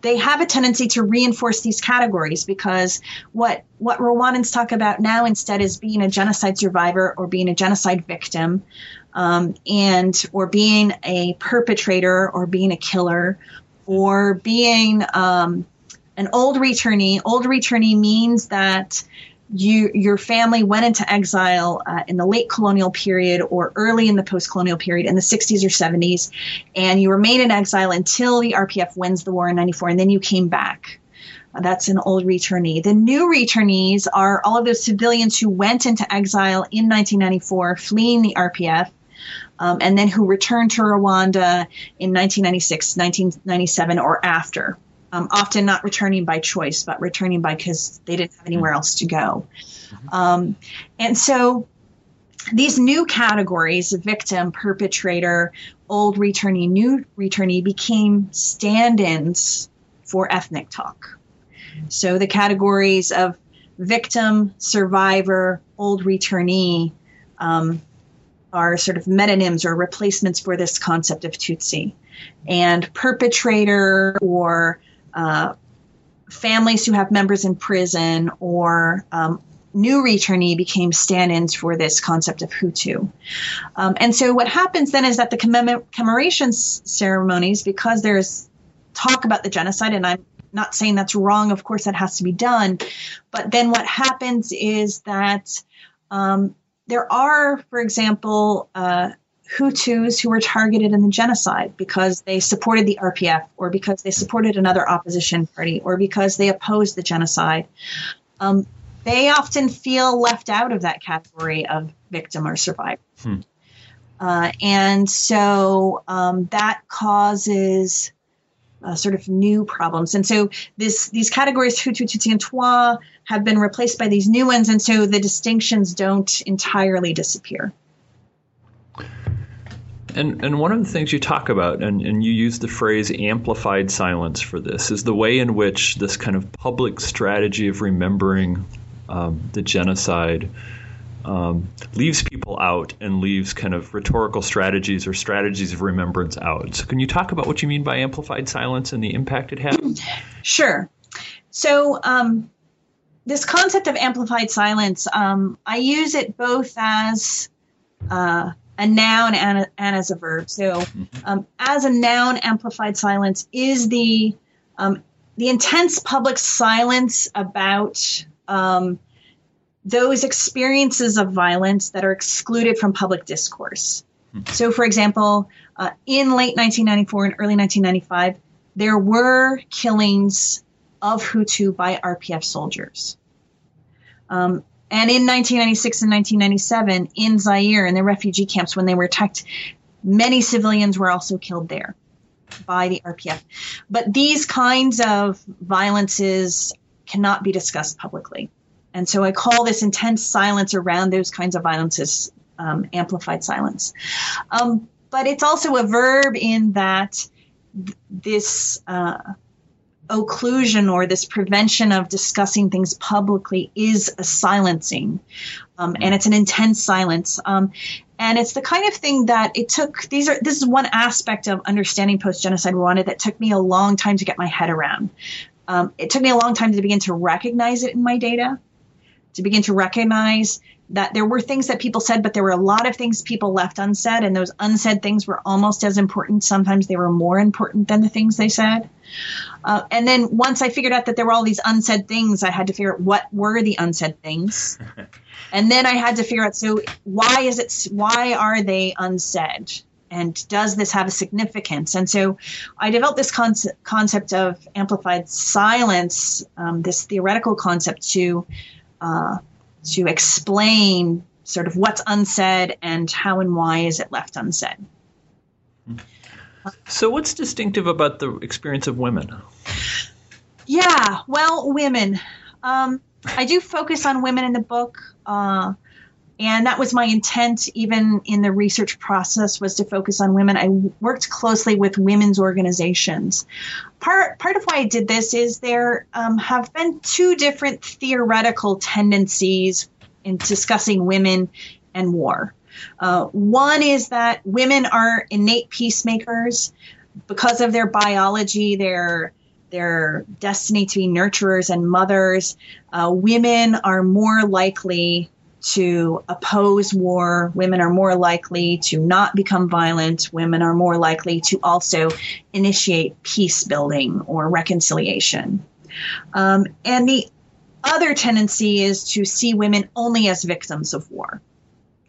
they have a tendency to reinforce these categories because what what Rwandans talk about now instead is being a genocide survivor or being a genocide victim, um, and or being a perpetrator or being a killer or being um, an old returnee. Old returnee means that you your family went into exile uh, in the late colonial period or early in the post-colonial period in the 60s or 70s and you remained in exile until the rpf wins the war in 94 and then you came back. Uh, that's an old returnee. The new returnees are all of those civilians who went into exile in 1994 fleeing the rpf um, and then who returned to rwanda in 1996 1997 or after um, often not returning by choice, but returning by because they didn't have anywhere else to go. Um, and so these new categories victim, perpetrator, old returnee, new returnee became stand ins for ethnic talk. So the categories of victim, survivor, old returnee um, are sort of metonyms or replacements for this concept of Tutsi. And perpetrator or uh, families who have members in prison or um, new returnee became stand-ins for this concept of Hutu. Um, and so what happens then is that the commemoration ceremonies, because there's talk about the genocide, and I'm not saying that's wrong, of course that has to be done, but then what happens is that um, there are, for example, uh, Hutus who were targeted in the genocide because they supported the RPF or because they supported another opposition party or because they opposed the genocide. Um, they often feel left out of that category of victim or survivor. Hmm. Uh, and so um, that causes uh, sort of new problems. And so this these categories Hutu, Tutsi, and Twa have been replaced by these new ones, and so the distinctions don't entirely disappear. And and one of the things you talk about, and, and you use the phrase amplified silence for this, is the way in which this kind of public strategy of remembering um, the genocide um, leaves people out and leaves kind of rhetorical strategies or strategies of remembrance out. So, can you talk about what you mean by amplified silence and the impact it has? Sure. So, um, this concept of amplified silence, um, I use it both as uh, a noun and, and as a verb. So, mm-hmm. um, as a noun, amplified silence is the um, the intense public silence about um, those experiences of violence that are excluded from public discourse. Mm-hmm. So, for example, uh, in late 1994 and early 1995, there were killings of Hutu by RPF soldiers. Um, and in 1996 and 1997, in Zaire, in the refugee camps, when they were attacked, many civilians were also killed there by the RPF. But these kinds of violences cannot be discussed publicly. And so I call this intense silence around those kinds of violences um, amplified silence. Um, but it's also a verb in that th- this uh, occlusion or this prevention of discussing things publicly is a silencing. Um, and it's an intense silence. Um, and it's the kind of thing that it took, these are, this is one aspect of understanding post genocide Rwanda that took me a long time to get my head around. Um, it took me a long time to begin to recognize it in my data, to begin to recognize that there were things that people said, but there were a lot of things people left unsaid, and those unsaid things were almost as important. Sometimes they were more important than the things they said. Uh, and then once I figured out that there were all these unsaid things, I had to figure out what were the unsaid things. and then I had to figure out so why is it why are they unsaid? And does this have a significance? And so I developed this concept, concept of amplified silence, um, this theoretical concept to uh, to explain sort of what's unsaid and how and why is it left unsaid. So, what's distinctive about the experience of women? Yeah, well, women. Um, I do focus on women in the book, uh, and that was my intent. Even in the research process, was to focus on women. I worked closely with women's organizations. Part part of why I did this is there um, have been two different theoretical tendencies in discussing women and war. Uh, one is that women are innate peacemakers because of their biology, their their destiny to be nurturers and mothers. Uh, women are more likely to oppose war. Women are more likely to not become violent. Women are more likely to also initiate peace building or reconciliation. Um, and the other tendency is to see women only as victims of war.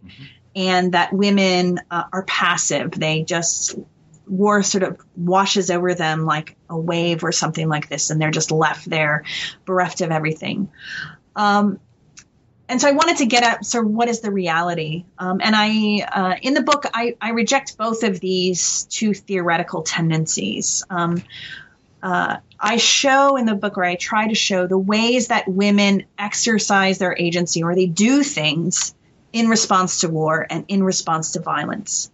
Mm-hmm. And that women uh, are passive. They just, war sort of washes over them like a wave or something like this, and they're just left there bereft of everything. Um, and so I wanted to get at so what is the reality? Um, and I uh, in the book I, I, reject both of these two theoretical tendencies. Um, uh, I show in the book, or I try to show the ways that women exercise their agency, or they do things in response to war and in response to violence.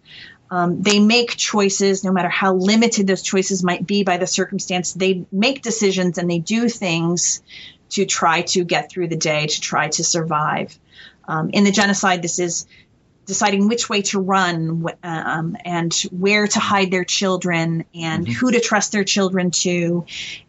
Um, they make choices, no matter how limited those choices might be by the circumstance. They make decisions and they do things to try to get through the day, to try to survive. Um, in the genocide, this is deciding which way to run um, and where to hide their children and mm-hmm. who to trust their children to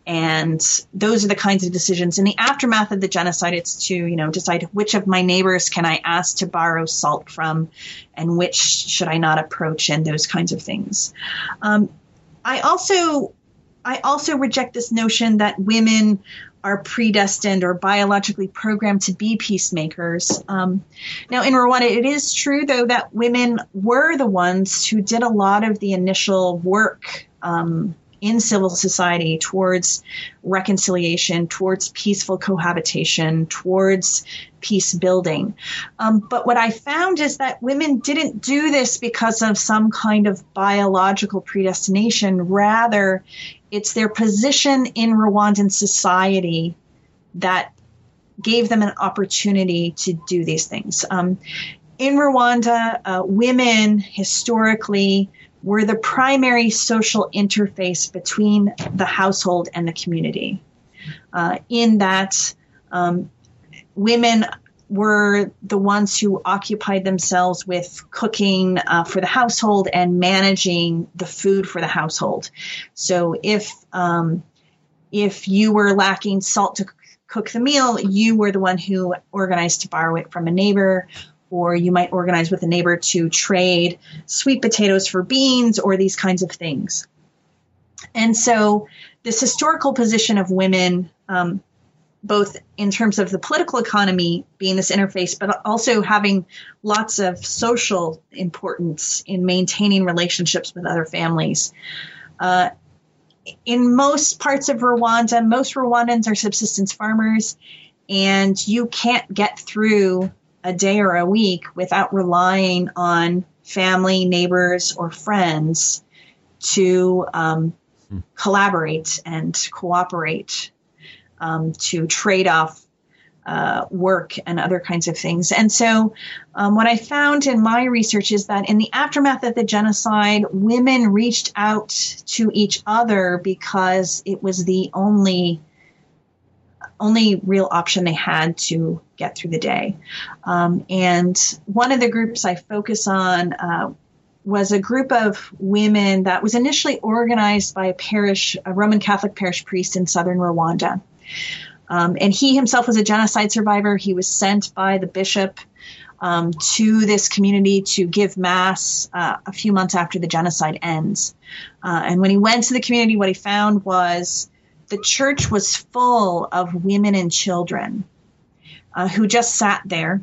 and those are the kinds of decisions in the aftermath of the genocide it's to you know decide which of my neighbors can i ask to borrow salt from and which should i not approach and those kinds of things um, i also i also reject this notion that women are predestined or biologically programmed to be peacemakers. Um, now, in Rwanda, it is true, though, that women were the ones who did a lot of the initial work um, in civil society towards reconciliation, towards peaceful cohabitation, towards peace building. Um, but what I found is that women didn't do this because of some kind of biological predestination. Rather, it's their position in Rwandan society that gave them an opportunity to do these things. Um, in Rwanda, uh, women historically were the primary social interface between the household and the community. Uh, in that, um, women were the ones who occupied themselves with cooking uh, for the household and managing the food for the household. So if um, if you were lacking salt to cook the meal, you were the one who organized to borrow it from a neighbor, or you might organize with a neighbor to trade sweet potatoes for beans or these kinds of things. And so, this historical position of women um, both in terms of the political economy being this interface, but also having lots of social importance in maintaining relationships with other families. Uh, in most parts of Rwanda, most Rwandans are subsistence farmers, and you can't get through a day or a week without relying on family, neighbors, or friends to um, hmm. collaborate and cooperate um, to trade off uh, work and other kinds of things. And so, um, what I found in my research is that in the aftermath of the genocide, women reached out to each other because it was the only only real option they had to get through the day. Um, and one of the groups I focus on uh, was a group of women that was initially organized by a parish, a Roman Catholic parish priest in southern Rwanda. Um, and he himself was a genocide survivor. He was sent by the bishop um, to this community to give mass uh, a few months after the genocide ends. Uh, and when he went to the community, what he found was the church was full of women and children uh, who just sat there,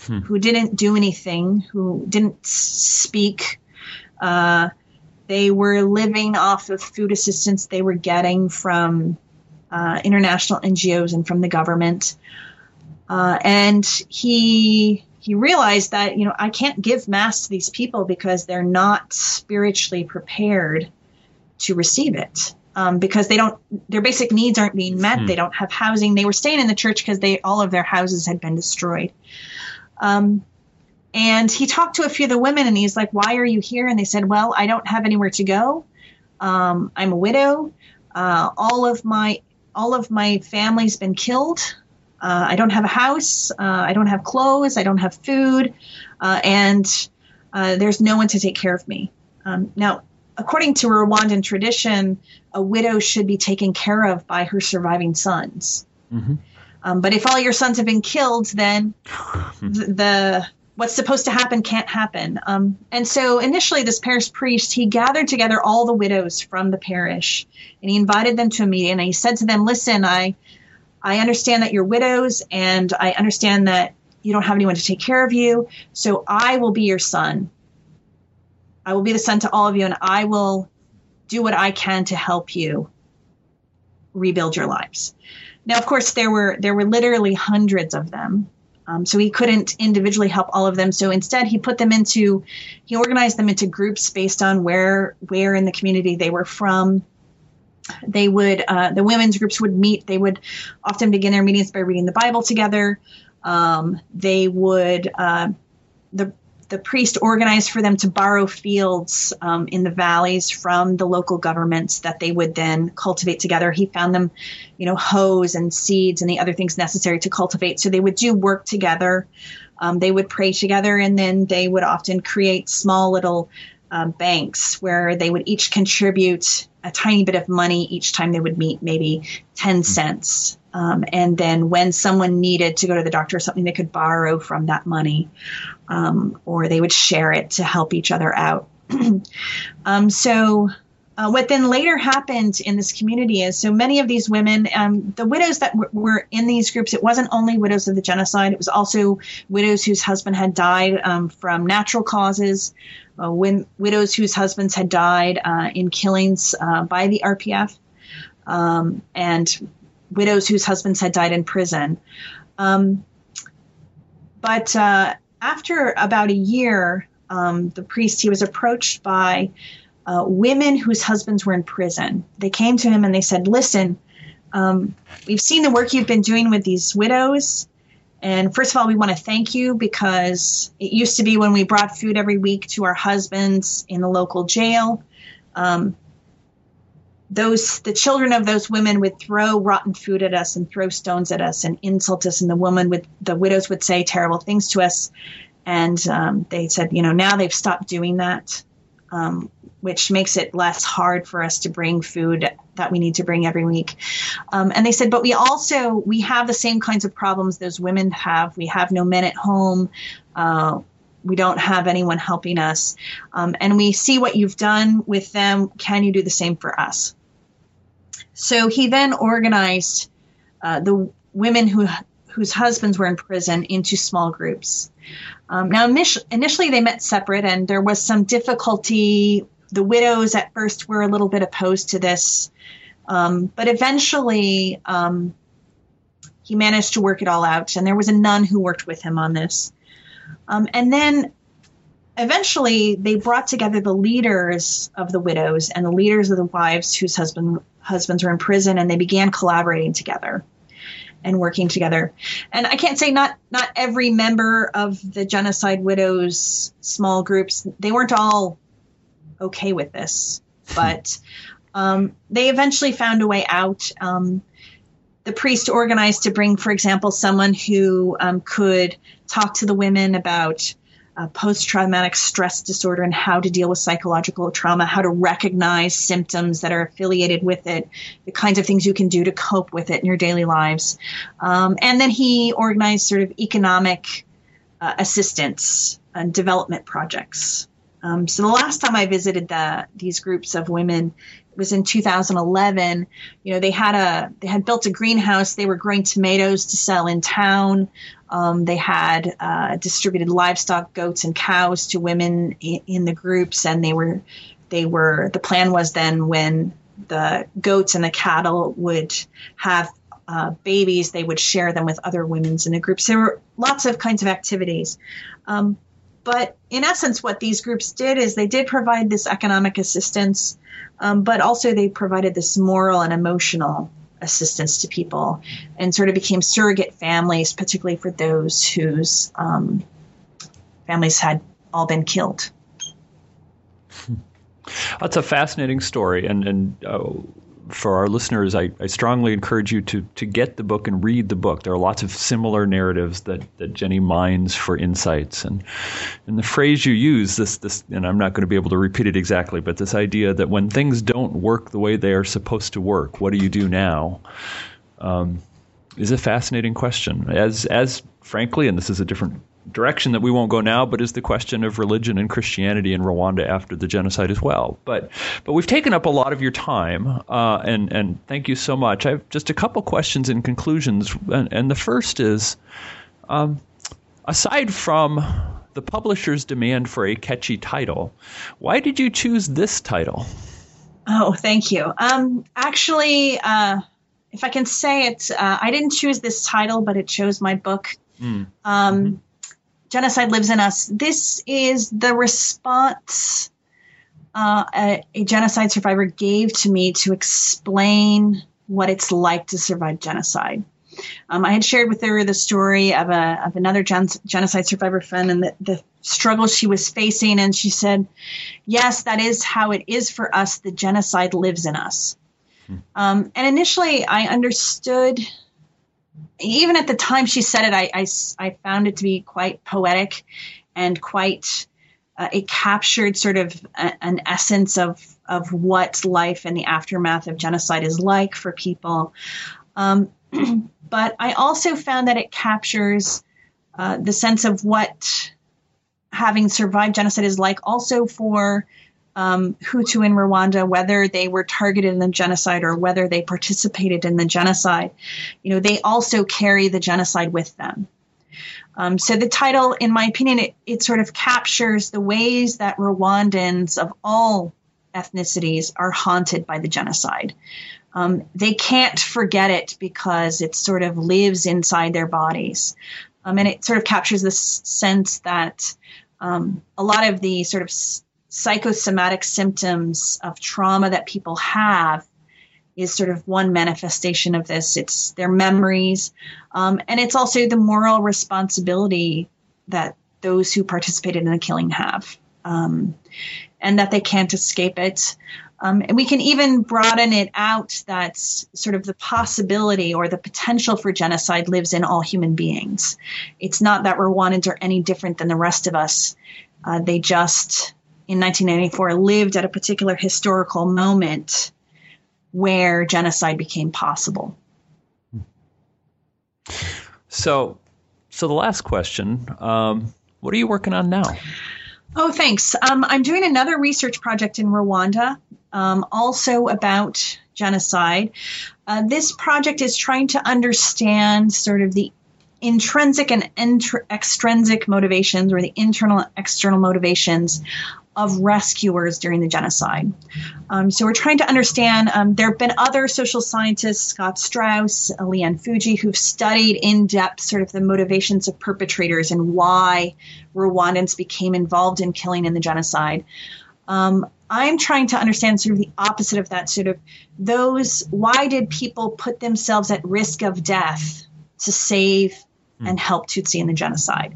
hmm. who didn't do anything, who didn't speak. Uh, they were living off of food assistance they were getting from uh, international NGOs and from the government. Uh, and he he realized that you know I can't give mass to these people because they're not spiritually prepared to receive it. Um, because they don't, their basic needs aren't being met. Hmm. They don't have housing. They were staying in the church because they all of their houses had been destroyed. Um, and he talked to a few of the women, and he's like, "Why are you here?" And they said, "Well, I don't have anywhere to go. Um, I'm a widow. Uh, all of my all of my family's been killed. Uh, I don't have a house. Uh, I don't have clothes. I don't have food. Uh, and uh, there's no one to take care of me. Um, now, according to Rwandan tradition, a widow should be taken care of by her surviving sons. Mm-hmm. Um, but if all your sons have been killed, then the, the what's supposed to happen can't happen. Um, and so initially, this parish priest he gathered together all the widows from the parish, and he invited them to a meeting. And he said to them, "Listen, I." I understand that you're widows, and I understand that you don't have anyone to take care of you. So I will be your son. I will be the son to all of you, and I will do what I can to help you rebuild your lives. Now, of course, there were there were literally hundreds of them, um, so he couldn't individually help all of them. So instead, he put them into he organized them into groups based on where where in the community they were from. They would uh, the women's groups would meet. They would often begin their meetings by reading the Bible together. Um, they would uh, the the priest organized for them to borrow fields um, in the valleys from the local governments that they would then cultivate together. He found them, you know, hoes and seeds and the other things necessary to cultivate. So they would do work together. Um, they would pray together, and then they would often create small little uh, banks where they would each contribute a tiny bit of money each time they would meet, maybe 10 cents. Um, and then when someone needed to go to the doctor or something, they could borrow from that money um, or they would share it to help each other out. um, so, uh, what then later happened in this community is so many of these women, um, the widows that w- were in these groups, it wasn't only widows of the genocide, it was also widows whose husband had died um, from natural causes, uh, when, widows whose husbands had died uh, in killings uh, by the RPF, um, and widows whose husbands had died in prison. Um, but uh, after about a year, um, the priest he was approached by uh, women whose husbands were in prison. They came to him and they said, "Listen, um, we've seen the work you've been doing with these widows." And first of all, we want to thank you because it used to be when we brought food every week to our husbands in the local jail. Um, those the children of those women would throw rotten food at us and throw stones at us and insult us. And the woman would the widows would say terrible things to us. And um, they said you know now they've stopped doing that um, which makes it less hard for us to bring food that we need to bring every week. Um, and they said but we also we have the same kinds of problems those women have. We have no men at home. Uh, we don't have anyone helping us. Um, and we see what you've done with them. Can you do the same for us so he then organized uh, the women who whose husbands were in prison into small groups. Um, now, initially they met separate, and there was some difficulty. The widows at first were a little bit opposed to this, um, but eventually um, he managed to work it all out, and there was a nun who worked with him on this. Um, and then eventually they brought together the leaders of the widows and the leaders of the wives whose husband husbands were in prison and they began collaborating together and working together. And I can't say not not every member of the genocide widows small groups they weren't all okay with this, but um, they eventually found a way out. Um, the priest organized to bring, for example, someone who um, could talk to the women about uh, post traumatic stress disorder and how to deal with psychological trauma, how to recognize symptoms that are affiliated with it, the kinds of things you can do to cope with it in your daily lives. Um, and then he organized sort of economic uh, assistance and development projects. Um, so the last time I visited the, these groups of women, was in 2011. You know, they had a they had built a greenhouse. They were growing tomatoes to sell in town. Um, they had uh, distributed livestock, goats and cows to women in, the groups, and they were they were the plan was then when the goats and the cattle would have uh, babies, they would share them with other women in the groups. There were lots of kinds of activities. Um, but in essence, what these groups did is they did provide this economic assistance, um, but also they provided this moral and emotional assistance to people and sort of became surrogate families, particularly for those whose um, families had all been killed. That's a fascinating story, and and uh, for our listeners, I, I strongly encourage you to to get the book and read the book. There are lots of similar narratives that, that Jennie mines for insights, and and the phrase you use this this and I'm not going to be able to repeat it exactly, but this idea that when things don't work the way they are supposed to work, what do you do now? Um, is a fascinating question. As as frankly, and this is a different direction that we won't go now, but is the question of religion and Christianity in Rwanda after the genocide as well. But but we've taken up a lot of your time, uh, and and thank you so much. I have just a couple questions and conclusions, and, and the first is, um, aside from the publisher's demand for a catchy title, why did you choose this title? Oh, thank you. Um, actually, uh, if I can say it, uh, I didn't choose this title, but it chose my book. Mm. Um, mm-hmm. Genocide Lives in Us. This is the response uh, a, a, genocide survivor gave to me to explain what it's like to survive genocide. Um, I had shared with her the story of, a, of another gen- genocide survivor friend and the, the struggle she was facing. And she said, Yes, that is how it is for us. The genocide lives in us. Hmm. Um, and initially, I understood, even at the time she said it, I, I, I found it to be quite poetic and quite, uh, it captured sort of a, an essence of, of what life in the aftermath of genocide is like for people. Um, but I also found that it captures uh, the sense of what having survived genocide is like also for um, Hutu in Rwanda, whether they were targeted in the genocide or whether they participated in the genocide. You know, they also carry the genocide with them. Um, so the title, in my opinion, it, it sort of captures the ways that Rwandans of all ethnicities are haunted by the genocide. Um, they can't forget it because it sort of lives inside their bodies. Um, and it sort of captures this sense that um, a lot of the sort of psychosomatic symptoms of trauma that people have is sort of one manifestation of this. It's their memories, um, and it's also the moral responsibility that those who participated in the killing have, um, and that they can't escape it. Um, and we can even broaden it out that sort of the possibility or the potential for genocide lives in all human beings. It's not that Rwandans are any different than the rest of us. Uh, they just, in 1994, lived at a particular historical moment where genocide became possible. So, so the last question: um, What are you working on now? Oh, thanks. Um, I'm doing another research project in Rwanda, um, also about genocide. Uh, this project is trying to understand sort of the intrinsic and extrinsic motivations, or the internal and external motivations of rescuers during the genocide. Um, so we're trying to understand. Um, there have been other social scientists, Scott Straus, Liane Fuji, who've studied in depth sort of the motivations of perpetrators and why Rwandans became involved in killing in the genocide. Um, I'm trying to understand sort of the opposite of that. Sort of those. Why did people put themselves at risk of death to save and hmm. help Tutsi in the genocide?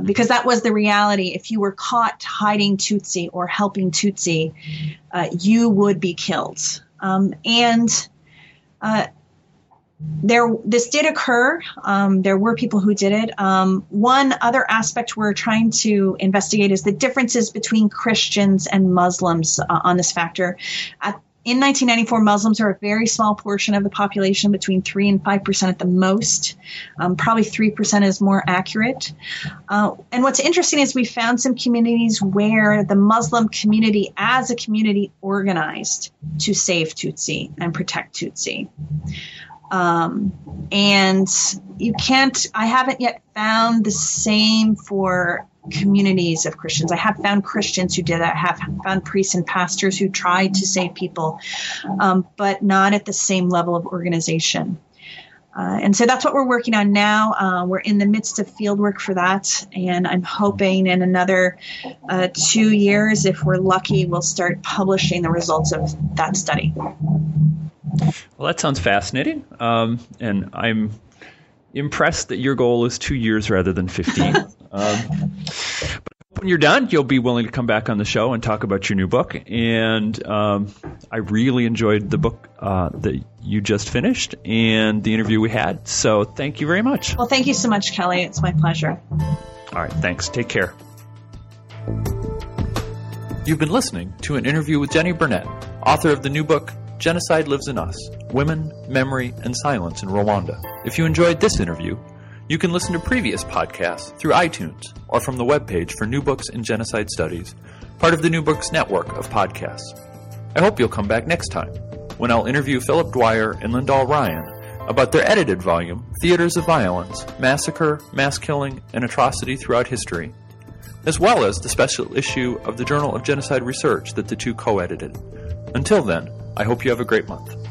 Because that was the reality. If you were caught hiding Tutsi or helping Tutsi, uh, you would be killed. Um, and uh, there, this did occur. Um, there were people who did it. Um, one other aspect we're trying to investigate is the differences between Christians and Muslims uh, on this factor. At in 1994, Muslims are a very small portion of the population, between 3 and 5% at the most. Um, probably 3% is more accurate. Uh, and what's interesting is we found some communities where the Muslim community, as a community, organized to save Tutsi and protect Tutsi. Um, and you can't, I haven't yet found the same for communities of Christians. I have found Christians who did that, I have found priests and pastors who tried to save people, um, but not at the same level of organization. Uh, and so that's what we're working on now. Uh, we're in the midst of field work for that, and I'm hoping in another uh, two years, if we're lucky, we'll start publishing the results of that study. Well, that sounds fascinating, um, and I'm impressed that your goal is two years rather than 15. um, but when you're done, you'll be willing to come back on the show and talk about your new book. And um, I really enjoyed the book uh, that you just finished and the interview we had. So thank you very much. Well, thank you so much, Kelly. It's my pleasure. All right. Thanks. Take care. You've been listening to an interview with Jennie Burnet, author of the new book, Genocide Lives in Us Women, Memory, and Silence in Rwanda. If you enjoyed this interview, You can listen to previous podcasts through iTunes or from the webpage for New Books in Genocide Studies, part of the New Books network of podcasts. I hope you'll come back next time when I'll interview Philip Dwyer and Lyndall Ryan about their edited volume, Theaters of Violence Massacre, Mass Killing, and Atrocity Throughout History, as well as the special issue of the Journal of Genocide Research that the two co edited. Until then, I hope you have a great month.